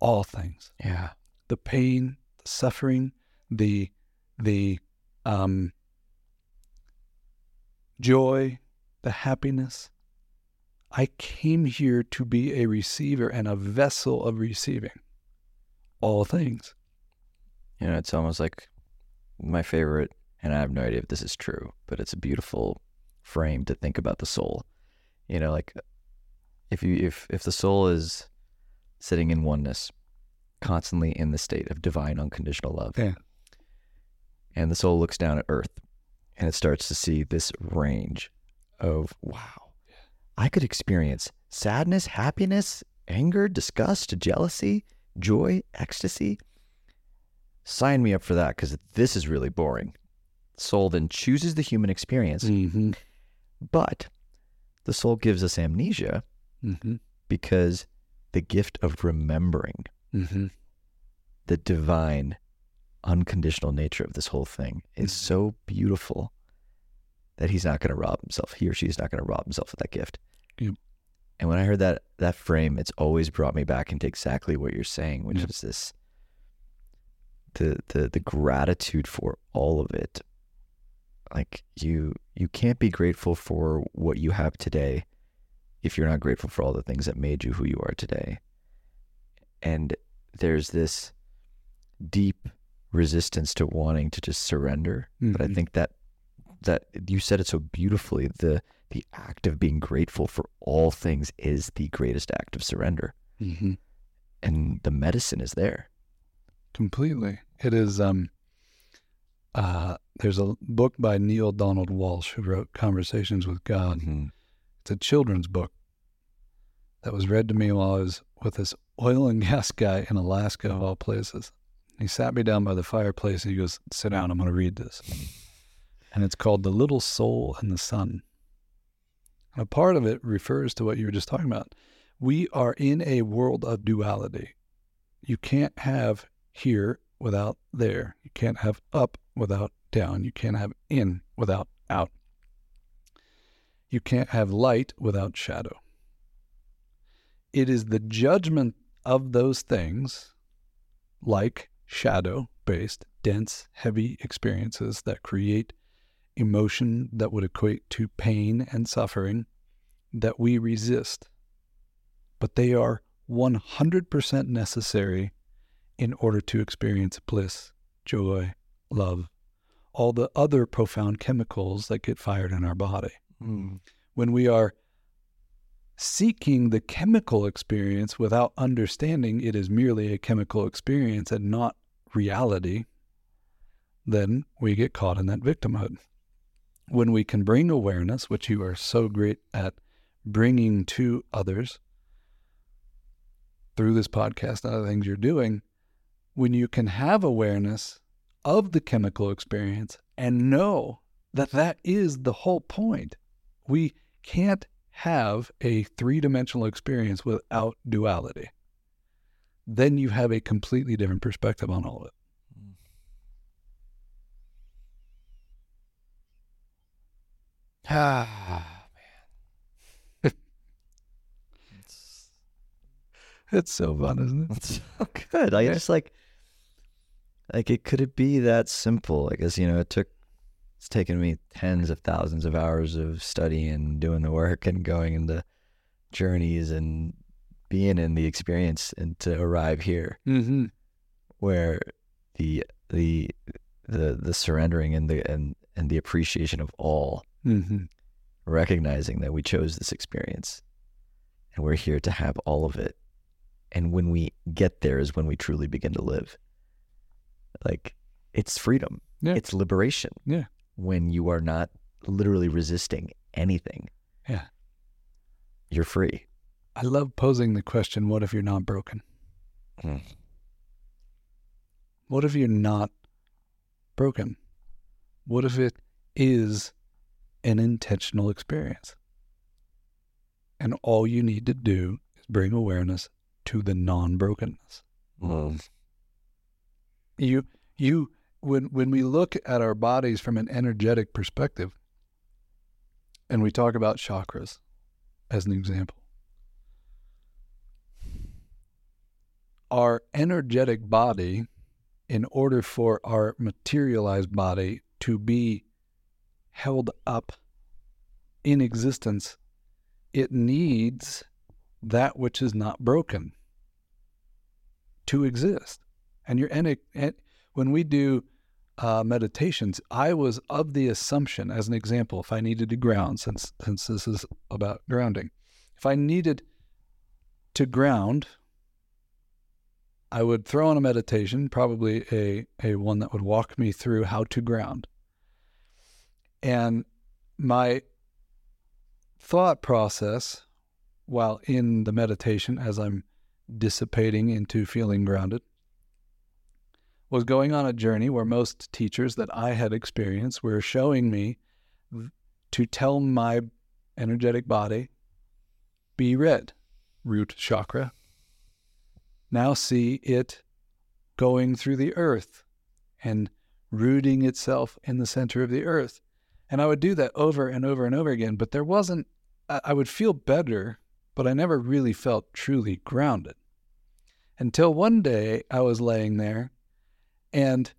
all things Yeah. the pain, the suffering, the the um, joy, the happiness. I came here to be a receiver and a vessel of receiving all things. You know, it's almost like my favorite, and I have no idea if this is true, but it's a beautiful frame to think about the soul. You know, like if you if if the soul is sitting in oneness, constantly in the state of divine unconditional love. Yeah. And the soul looks down at earth and it starts to see this range of wow. I could experience sadness, happiness, anger, disgust, jealousy, joy, ecstasy. Sign me up for that because this is really boring. Soul then chooses the human experience, Mm-hmm. but the soul gives us amnesia Mm-hmm. because the gift of remembering Mm-hmm. the divine, unconditional nature of this whole thing is Mhm. so beautiful that he's not going to rob himself. He or she is not going to rob himself of that gift. Yep. And when I heard that that frame, it's always brought me back into exactly what you're saying, which Yep. is this the the the gratitude for all of it. Like you you can't be grateful for what you have today if you're not grateful for all the things that made you who you are today. And there's this deep resistance to wanting to just surrender. But I Mhm. think that that you said it so beautifully. The the act of being grateful for all things is the greatest act of surrender. Mm-hmm. And the medicine is there. Completely. It is um uh there's a book by Neale Donald Walsch who wrote Conversations with God. Mhm. It's a children's book that was read to me while I was with this oil and gas guy in Alaska of all places. He sat me down by the fireplace and he goes, Sit down, I'm gonna read this. And it's called The Little Soul and the Sun. And a part of it refers to what you were just talking about. We are in a world of duality. You can't have here without there. You can't have up without down. You can't have in without out. You can't have light without shadow. It is the judgment of those things, like shadow based, dense, heavy experiences that create emotion that would equate to pain and suffering, that we resist. But they are 100% necessary in order to experience bliss, joy, love, all the other profound chemicals that get fired in our body. When we are seeking the chemical experience without understanding it is merely a chemical experience and not reality, then we get caught in that victimhood. When we can bring awareness, which you are so great at bringing to others through this podcast and other things you're doing, when you can have awareness of the chemical experience and know that that is the whole point. We can't have a three dimensional experience without duality. Then you have a completely different perspective on all of it. [sighs] Ah, man. it's, [laughs] It's so fun, isn't it? it's so good. I Yeah. just like, like it could it be that simple? I guess you know it took. It's taken me tens of thousands of hours of study and doing the work and going into journeys and being in the experience and to arrive here Mm-hmm. where the the the the surrendering and the and and the appreciation of all Mm-hmm. recognizing that we chose this experience and we're here to have all of it. And when we get there is when we truly begin to live. like it's freedom. Yeah. It's liberation. Yeah. When you are not literally resisting anything. Yeah. You're free. I love posing the question what if you're not broken? Mm. What if you're not broken? What if it is an intentional experience? And all you need to do is bring awareness to the non brokenness. Mm. You, you, when, when we look at our bodies from an energetic perspective, and we talk about chakras as an example, our energetic body, in order for our materialized body to be held up in existence, it needs that which is not broken to exist. And your en- en- when we do uh, meditations, I was of the assumption, as an example, if I needed to ground, since since this is about grounding, if I needed to ground, I would throw on a meditation, probably a a one that would walk me through how to ground. And my thought process while in the meditation as I'm dissipating into feeling grounded was going on a journey where most teachers that I had experienced were showing me to tell my energetic body, be red, root chakra. Now see it going through the earth and rooting itself in the center of the earth. And I would do that over and over and over again, but there wasn't, I would feel better, but I never really felt truly grounded. Until one day I was laying there and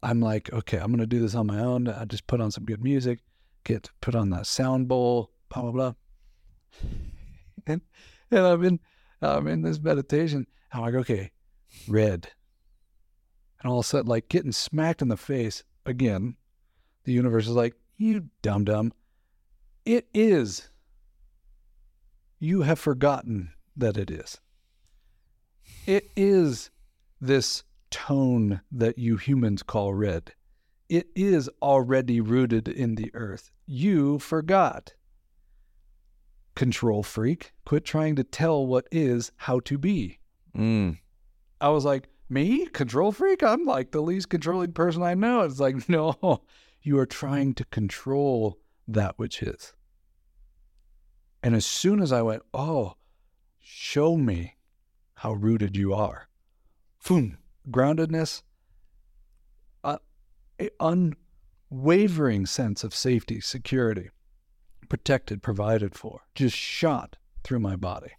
I'm like, okay, I'm going to do this on my own. I just put on some good music, get put on that sound bowl, blah, blah, blah. [laughs] And, and I'm in, I'm in this meditation. I'm like, okay, red. And all of a sudden, like getting smacked in the face again, the universe is like, you dumb dumb. It is. You have forgotten that it is. It is this tone that you humans call red. It is already rooted in the earth. You forgot. Control freak, quit trying to tell what is how to be. Mm. I was like, me? Control freak? I'm like the least controlling person I know. It's like, [laughs] no, you are trying to control that which is. And as soon as I went, oh, show me how rooted you are. Boom, groundedness, an unwavering sense of safety, security, protected, provided for, just shot through my body.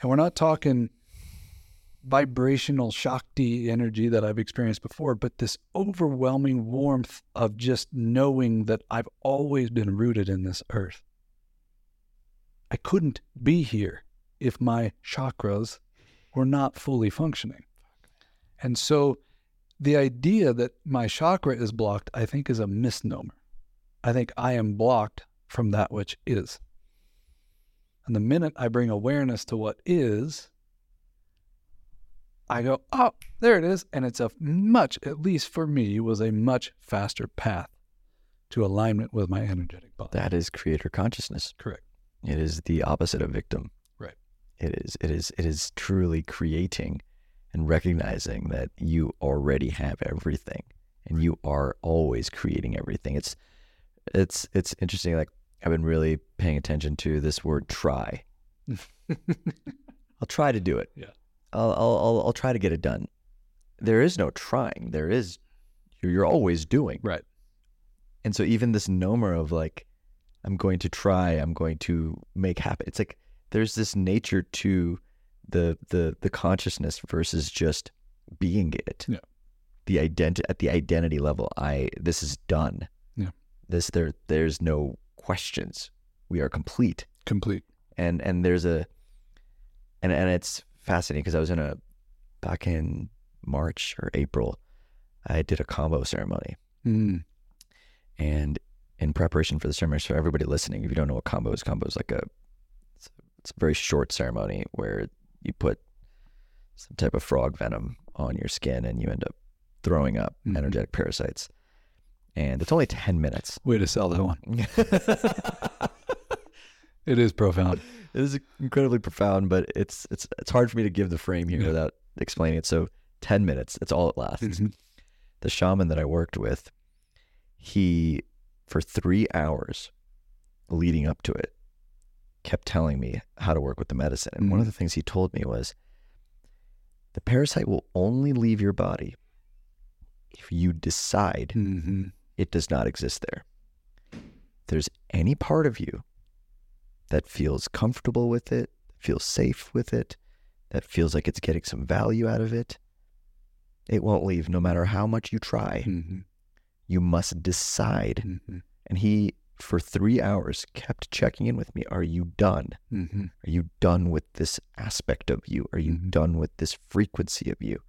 And we're not talking vibrational Shakti energy that I've experienced before, but this overwhelming warmth of just knowing that I've always been rooted in this earth. I couldn't be here if my chakras were not fully functioning. And so the idea that my chakra is blocked, I think, is a misnomer. I think I am blocked from that which is. And the minute I bring awareness to what is, I go, oh, there it is. And it's a much, at least for me, was a much faster path to alignment with my energetic body. That is creator consciousness. Correct. It is the opposite of victim. Right. It is it is it is truly creating and recognizing that you already have everything and you are always creating everything. It's it's it's interesting like I've been really paying attention to this word try. [laughs] I'll try to do it. Yeah. I'll, I'll I'll I'll try to get it done. There is no trying. There is you're, you're always doing. Right. And so even this nomer of like, I'm going to try, I'm going to make happen. It's like there's this nature to the the the consciousness versus just being it. Yeah. The identi- at the identity level, I this is done. Yeah. This there there's no questions. We are complete. Complete. And and there's a and and it's fascinating because I was in a back in March or April, I did a Kambo ceremony. Mm. And in preparation for the ceremony, for everybody listening, if you don't know what Kambo is, Kambo is like a it's, a it's a very short ceremony where you put some type of frog venom on your skin and you end up throwing up Mhm. energetic parasites. And it's only 10 minutes. Way to sell that one. [laughs] It is profound. It is incredibly profound, but it's it's it's hard for me to give the frame here Yeah. without explaining it. So 10 minutes, that's all it lasts. Mhm. The shaman that I worked with, he for 3 hours leading up to it kept telling me how to work with the medicine. And one of Mhm. the things he told me was the parasite will only leave your body if you decide Mhm. it does not exist there. If there's any part of you that feels comfortable with it, feels safe with it, that feels like it's getting some value out of it, it won't leave no matter how much you try. Mhm. You must decide. Mhm. And he, for three hours, kept checking in with me. Are you done? Mhm. Are you done with this aspect of you? Are you Mhm. done with this frequency of you?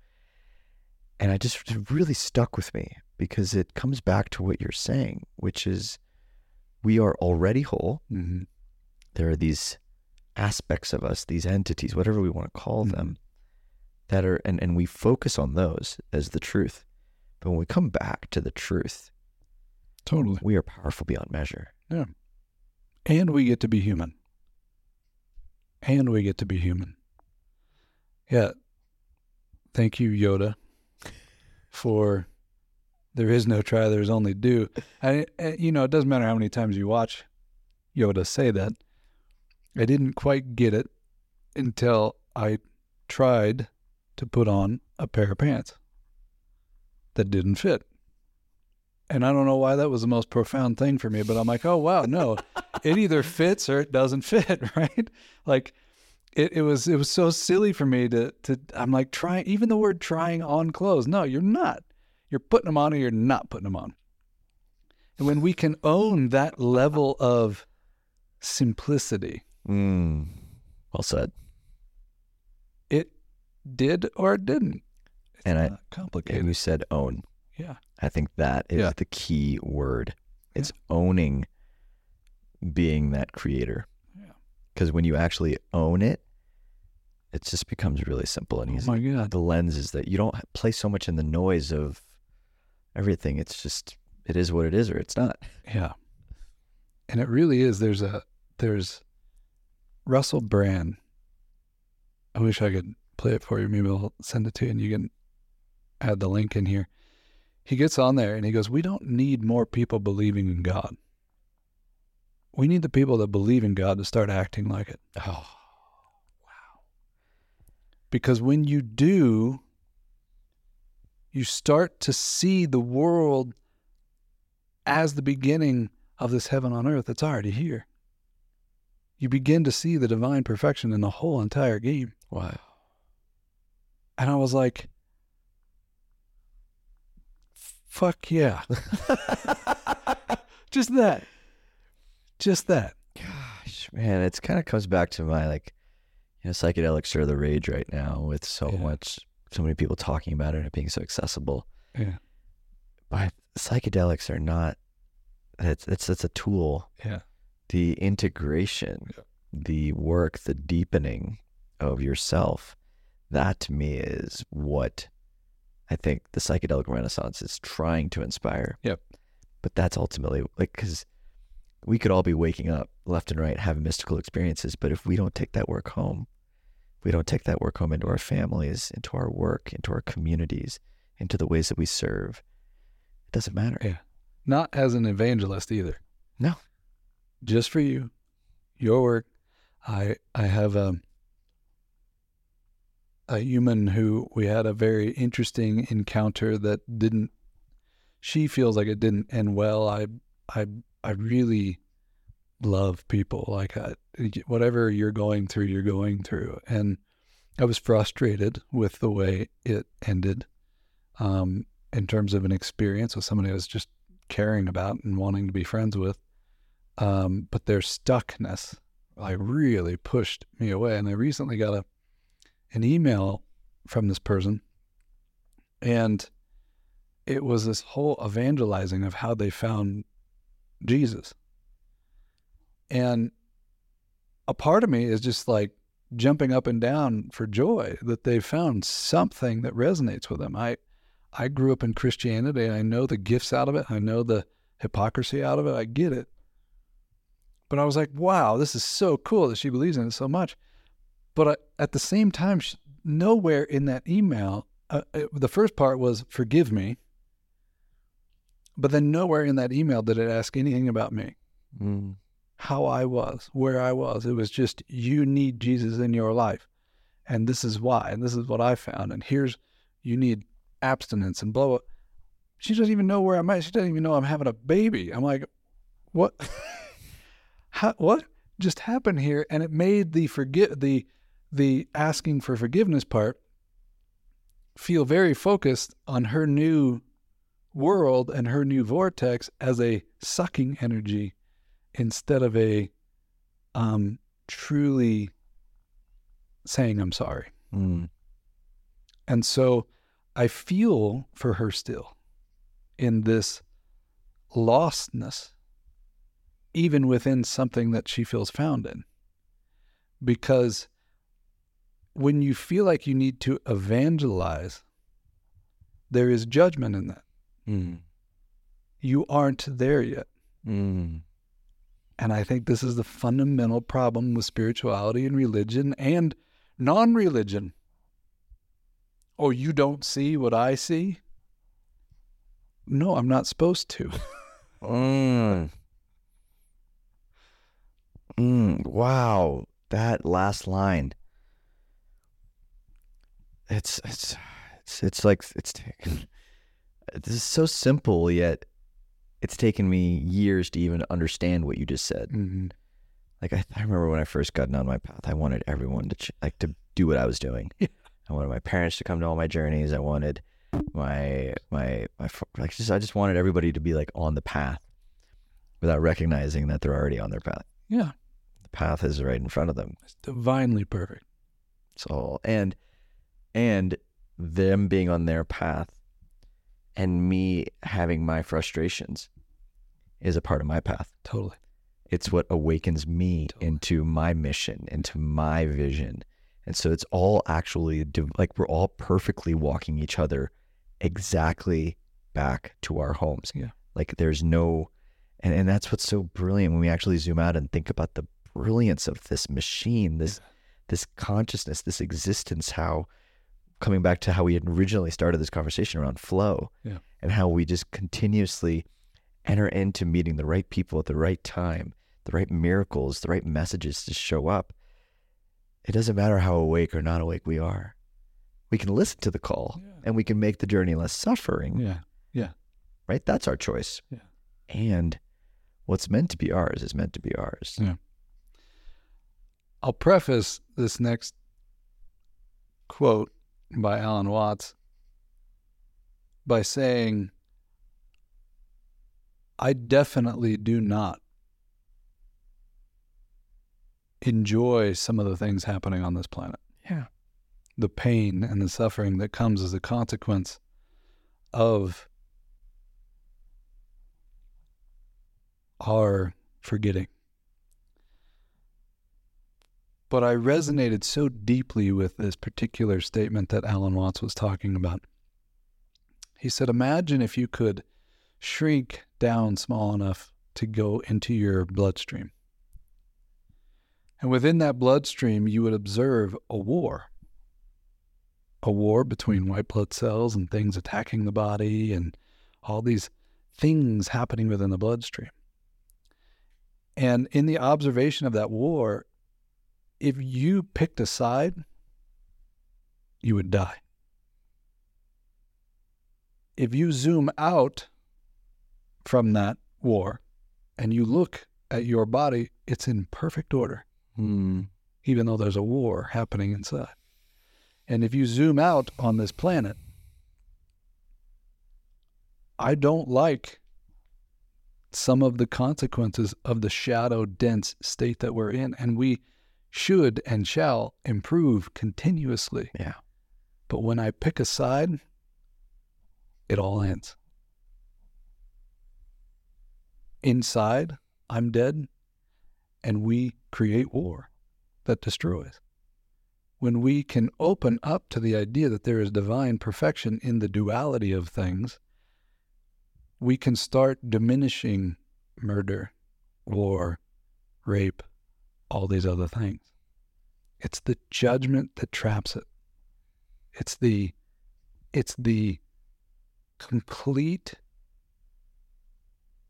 And I just really stuck with me because it comes back to what you're saying, which is we are already whole. Mhm. There are these aspects of us, these entities, whatever we want to call Mhm. them, that are, and, and we focus on those as the truth. But when we come back to the truth, Totally. we are powerful beyond measure. Yeah. And we get to be human. And we get to be human. Yeah. Thank you, Yoda, for there is no try, there's only do. I, I- you know, it doesn't matter how many times you watch Yoda say that. I didn't quite get it until I tried to put on a pair of pants that didn't fit. And I don't know why that was the most profound thing for me, but I'm like, oh, wow, no, it either fits or it doesn't [laughs] fit, [laughs] right? Like it, it was it was so silly for me to to I'm like trying even the word trying on clothes. No, you're not. You're putting them on or you're not putting them on. And when we can own that level of simplicity, Mm. Well said. it did or it didn't. It's And I- not And complicated. you said own. yeah. I think that is Yeah. the key word. It's owning being that creator. Yeah. Because when you actually own it, it just becomes really simple and easy. Oh easy. my God. the lens is that you don't play so much in the noise of everything. It's just, it is what it is or it's not. Yeah. And it really is. There's a, there's Russell Brand. I wish I could play it for you. Maybe I'll send it to you and you can add the link in here. He gets on there and he goes, We don't need more people believing in God. We need the people that believe in God to start acting like it. Oh, wow. Because when you do, you start to see the world as the beginning of this heaven on earth that's already here. You begin to see the divine perfection in the whole entire game. wow. And I was like, fuck yeah. [laughs] Just that. Just that. Gosh, man, it's kind of comes back to my like, you know, psychedelics are the rage right now with so Yeah. much, so many people talking about it and it being so accessible. Yeah. But psychedelics are not. It's it's it's a tool. Yeah. The integration, Yeah. the work, the deepening of yourself. That to me is what I think the psychedelic renaissance is trying to inspire. Yep. But that's ultimately like because we could all be waking up left and right having mystical experiences, but if we don't take that work home, if we don't take that work home into our families, into our work, into our communities, into the ways that we serve, it doesn't matter. Yeah. Not as an evangelist either. No. Just for you, your work. I I have a a human who we had a very interesting encounter that didn't she feels like it didn't end well. I I I really love people like I, whatever you're going through, you're going through, and I was frustrated with the way it ended, um, in terms of an experience with somebody I was just caring about and wanting to be friends with. Um, but their stuckness like really pushed me away. And I recently got a an email from this person, and it was this whole evangelizing of how they found Jesus. And a part of me is just like jumping up and down for joy that they found something that resonates with them. I I grew up in Christianity. I know the gifts out of it. I know the hypocrisy out of it. I get it. But I was like, wow, this is so cool that she believes in it so much. But at the same time, nowhere in that email, uh, it, the first part was forgive me. But then nowhere in that email did it ask anything about me, Mm. how I was, where I was. It was just, you need Jesus in your life. And this is why. And this is what I found. And here's, you need abstinence and blah, blah. She doesn't even know where I'm at. She doesn't even know I'm having a baby. I'm like, what? [laughs] how, what just happened here? And it made the forget the the asking for forgiveness part feel very focused on her new world and her new vortex as a sucking energy instead of a um, truly saying I'm sorry. Mm. And so I feel for her still in this lostness, even within something that she feels found in. Because when you feel like you need to evangelize, there is judgment in that. Mm. You aren't there yet. Mm. And I think this is the fundamental problem with spirituality and religion and non religion. Oh, you don't see what I see? No, I'm not supposed to. [laughs] Mm. Mm. Wow, that last line. It's it's it's it's like it's taken. This is so simple, yet it's taken me years to even understand what you just said. Mm-hmm. Like I, I remember when I first got on my path, I wanted everyone to ch- like to do what I was doing. Yeah. I wanted my parents to come to all my journeys. I wanted my my my like just I just wanted everybody to be like on the path without recognizing that they're already on their path. Yeah, The path is right in front of them. it's divinely perfect. So and and them being on their path and me having my frustrations is a part of my path. Totally. It's what awakens me Totally. into my mission, into my vision. And so it's all actually like we're all perfectly walking each other exactly back to our homes. Yeah. Like there's no, and, and that's what's so brilliant when we actually zoom out and think about the brilliance of this machine, this, this consciousness, this existence, how coming back to how we had originally started this conversation around flow Yeah. and how we just continuously enter into meeting the right people at the right time, the right miracles, the right messages to show up. It doesn't matter how awake or not awake we are. We can listen to the call Yeah. and we can make the journey less suffering, Yeah. Yeah. Right? That's our choice. Yeah. And what's meant to be ours is meant to be ours. Yeah. I'll preface this next quote by Alan Watts by saying, I definitely do not enjoy some of the things happening on this planet. Yeah. The pain and the suffering that comes as a consequence of our forgetting. But I resonated so deeply with this particular statement that Alan Watts was talking about. He said, Imagine if you could shrink down small enough to go into your bloodstream. And within that bloodstream, you would observe a war. A war between white blood cells and things attacking the body and all these things happening within the bloodstream. And in the observation of that war, if you picked a side, you would die. If you zoom out from that war and you look at your body, it's in perfect order, Hmm. even though there's a war happening inside. And if you zoom out on this planet, I don't like some of the consequences of the shadow dense state that we're in. And we should and shall improve continuously. Yeah. But when I pick a side, it all ends. Inside, I'm dead, and we create war that destroys. when we can open up to the idea that there is divine perfection in the duality of things, we can start diminishing murder, war, rape, all these other things. It's the judgment that traps it. It's the it's the complete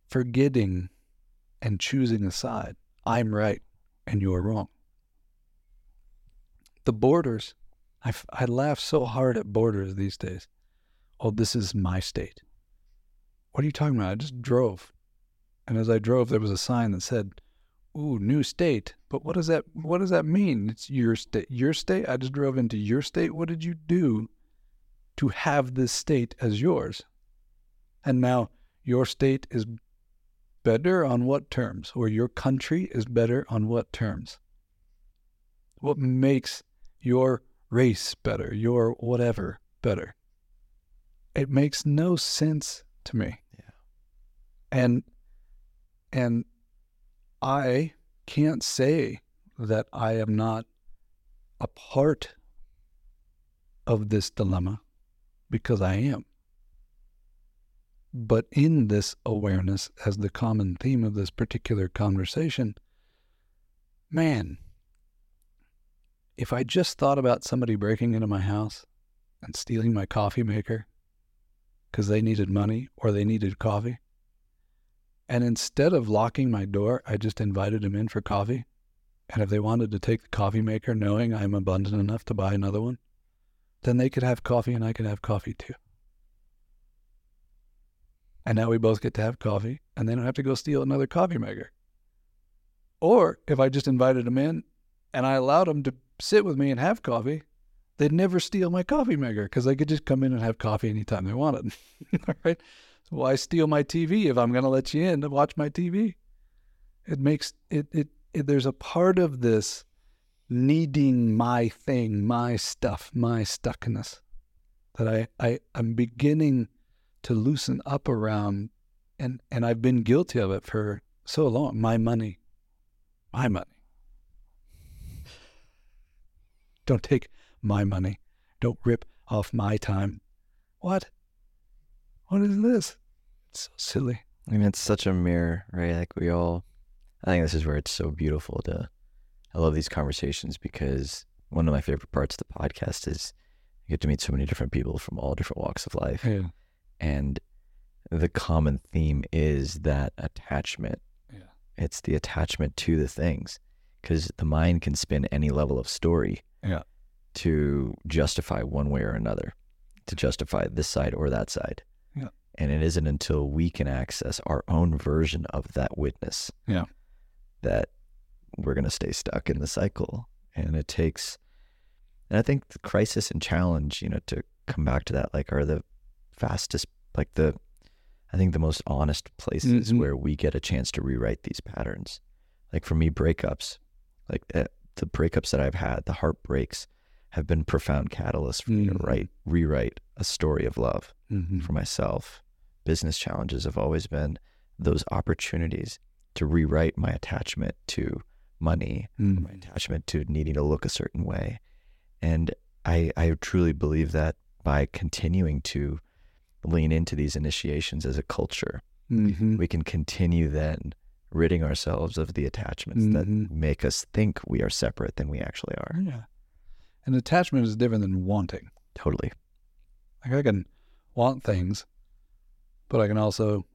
forgetting and choosing a side. I'm right and you're wrong. The borders, I, I laugh so hard at borders these days. Oh, this is my state. What are you talking about? I just drove. And as I drove, there was a sign that said, Ooh, new state. But what does that what does that mean? It's your state your state? I just drove into your state. What did you do to have this state as yours? And now your state is better on what terms? Or your country is better on what terms? What makes your race better, your whatever better? It makes no sense to me. Yeah. And and I can't say that I am not a part of this dilemma because I am. But in this awareness, as the common theme of this particular conversation, man, if I just thought about somebody breaking into my house and stealing my coffee maker because they needed money or they needed coffee, and instead of locking my door, I just invited them in for coffee. And if they wanted to take the coffee maker, knowing I'm abundant enough to buy another one, then they could have coffee and I could have coffee too. And now we both get to have coffee and they don't have to go steal another coffee maker. Or if I just invited them in and I allowed them to sit with me and have coffee, they'd never steal my coffee maker because they could just come in and have coffee anytime they wanted. All [laughs] right. Why steal my TV if I'm going to let you in to watch my TV? It makes it, it, it, there's a part of this needing my thing, my stuff, my stuckness that I, I, I'm beginning to loosen up around and, and I've been guilty of it for so long. My money. My money. Don't take my money. Don't rip off my time. What? What is this? It's so silly. I mean, it's such a mirror, right? Like we all, I think this is where it's so beautiful to, I love these conversations because one of my favorite parts of the podcast is you get to meet so many different people from all different walks of life. Yeah. And the common theme is that attachment. Yeah. It's the attachment to the things because the mind can spin any level of story Yeah. to justify one way or another, to justify this side or that side. And it isn't until we can access our own version of that witness Yeah. that we're going to stay stuck in the cycle. And it takes, and I think the crisis and challenge, you know, to come back to that, like, are the fastest, like, the, I think the most honest places Mhm. where we get a chance to rewrite these patterns. Like, for me, breakups, like, uh, the breakups that I've had, the heartbreaks, have been profound catalysts for me to Mhm. write, rewrite a story of love Mm-hmm. for myself. Business challenges have always been those opportunities to rewrite my attachment to money, Mm-hmm. my attachment to needing to look a certain way. And I, I truly believe that by continuing to lean into these initiations as a culture, Mm-hmm. we can continue then ridding ourselves of the attachments that Mhm. make us think we are separate than we actually are. Yeah. And attachment is different than wanting. Totally. Like I can want things, but I can also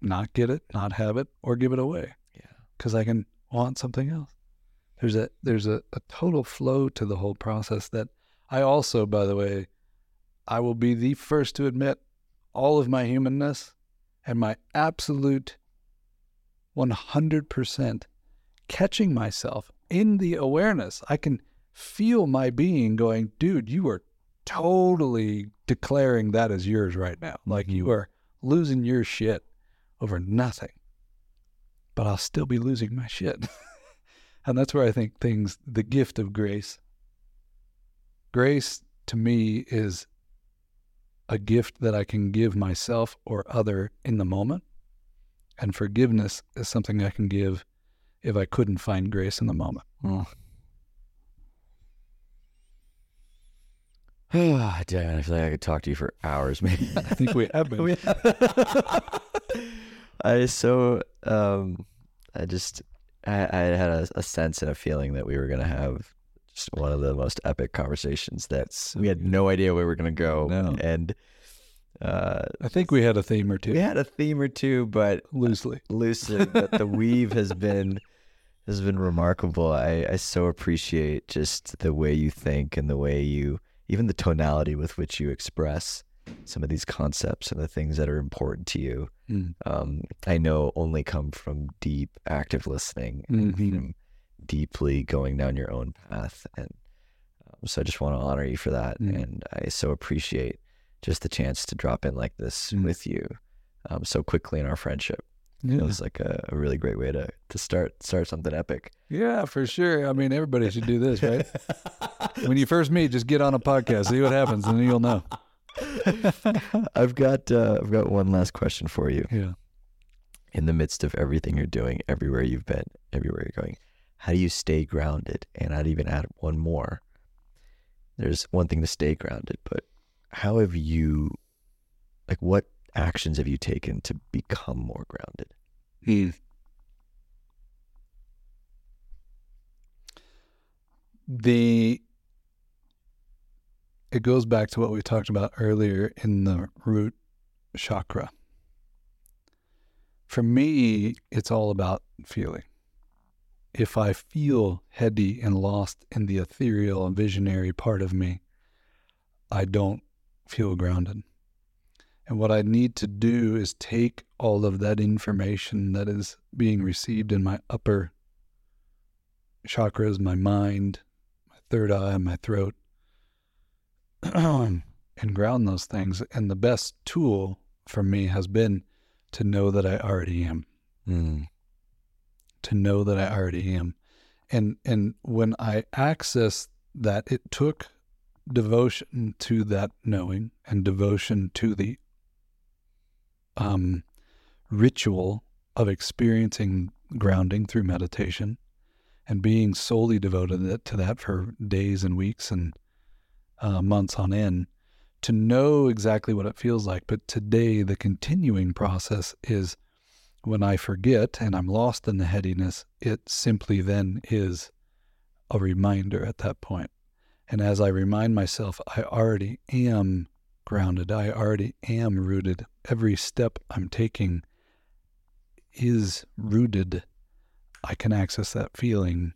not get it, not have it, or give it away Yeah. because I can want something else. There's a there's a, a total flow to the whole process that I also, by the way, I will be the first to admit all of my humanness and my absolute 100% catching myself in the awareness. I can feel my being going, dude, you are totally declaring that as yours right now. Like you mm-hmm. are losing your shit over nothing. But I'll still be losing my shit. [laughs] and that's where I think things, the gift of grace, grace to me is a gift that I can give myself or other in the moment. And forgiveness is something I can give if I couldn't find grace in the moment. Hmm. [sighs] Ah, damn, I feel like I could talk to you for hours, man. [laughs] I think we have been. [laughs] I so um, I just I, I had a, a sense and a feeling that we were gonna have just one of the most epic conversations that we had no idea where we were gonna go, No. and uh, I think we had a theme or two we had a theme or two, but loosely. [laughs] loosely, but the weave has been has been remarkable. I, I so appreciate just the way you think and the way you even the tonality with which you express some of these concepts and the things that are important to you. Mm. Um, I know only come from deep active listening and Mhm. from deeply going down your own path. And um, so I just want to honor you for that. Mm. And I so appreciate just the chance to drop in like this Mm. with you um, so quickly in our friendship. [laughs] It was like a, a really great way to to start start something epic. yeah, for sure. I mean, everybody should do this, right? [laughs] when you first meet, just get on a podcast, see what happens, and you'll know. [laughs] I've got uh, I've got one last question for you. Yeah. In the midst of everything you're doing, everywhere you've been, everywhere you're going, how do you stay grounded? And I'd even add one more. There's one thing to stay grounded, but how have you, like, what actions have you taken to become more grounded? Hmm. The it goes back to what we talked about earlier in the root chakra. For me, it's all about feeling. If I feel heady and lost in the ethereal and visionary part of me, I don't feel grounded. And what I need to do is take all of that information that is being received in my upper chakras, my mind, my third eye, my throat, [clears throat] and ground those things. And the best tool for me has been to know that I already am Mm. to know that I already am. And and when I access that, it took devotion to that knowing and devotion to the um, ritual of experiencing grounding through meditation and being solely devoted to that for days and weeks and uh, months on end to know exactly what it feels like. But today, the continuing process is when I forget and I'm lost in the headiness, it simply then is a reminder at that point. And as I remind myself, I already am grounded, I already am rooted. Every step I'm taking is rooted. I can access that feeling.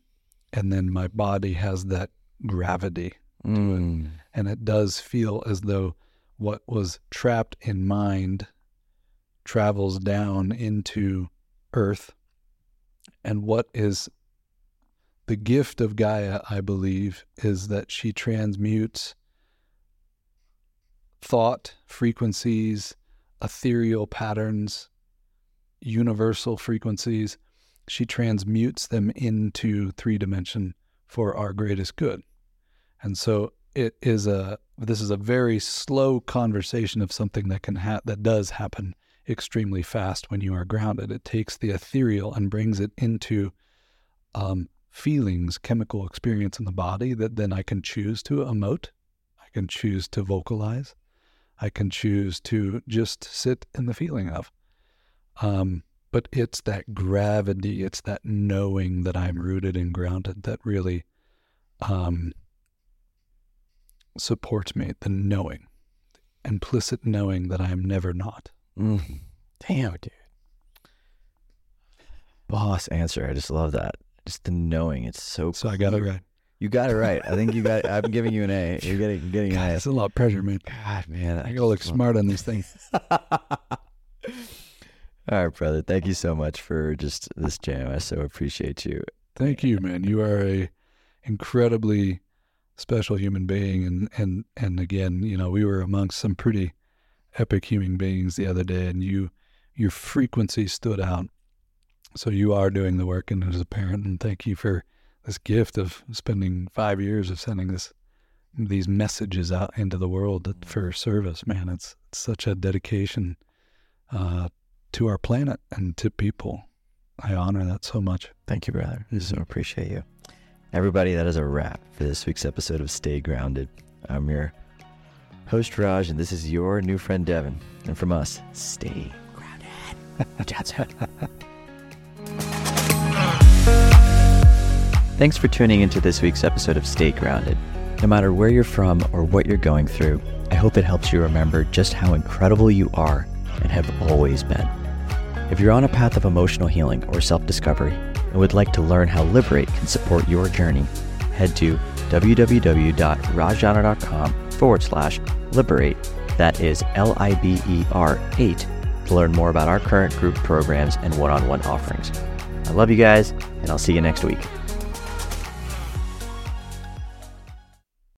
And then my body has that gravity Mm. and it does feel as though what was trapped in mind travels down into earth and what is the gift of Gaia I believe is that she transmutes thought frequencies ethereal patterns universal frequencies she transmutes them into three dimension for our greatest good and so it is a this is a very slow conversation of something that can ha- that does happen extremely fast when you are grounded. It takes the ethereal and brings it into um, feelings, chemical experience in the body that then I can choose to emote. I can choose to vocalize. I can choose to just sit in the feeling of. Um, but it's that gravity, it's that knowing that I'm rooted and grounded that really um, supports me, the knowing, the implicit knowing that I am never not. Mm. Damn, dude. Boss answer. I just love that. Just the knowing. It's so. So I got it right. You got it right. I think you got. I'm giving you an A. You're getting getting God, an A. it's a lot of pressure, man. God, man. I gotta look smart on these things. [laughs] All right, brother. Thank you so much for just this jam. I so appreciate you. Thank you, man. You are a incredibly special human being, and and and again, you know, we were amongst some pretty epic human beings the other day, and you your frequency stood out. So you are doing the work, and as a parent, and thank you for this gift of spending five years of sending this these messages out into the world for service. Man, it's, it's such a dedication uh, to our planet and to people. I honor that so much. Thank you, brother. I so Mhm. appreciate you. Everybody, that is a wrap for this week's episode of Stay Grounded. I'm your host Raj, and this is your new friend Devon. And from us, stay grounded. That's [laughs] Thanks for tuning into this week's episode of Stay Grounded. No matter where you're from or what you're going through, I hope it helps you remember just how incredible you are and have always been. If you're on a path of emotional healing or self discovery and would like to learn how Liberate can support your journey, head to www.rajjana.com forward slash liberate. That is L I B E R 8 to learn more about our current group programs and one on one offerings. I love you guys, and I'll see you next week.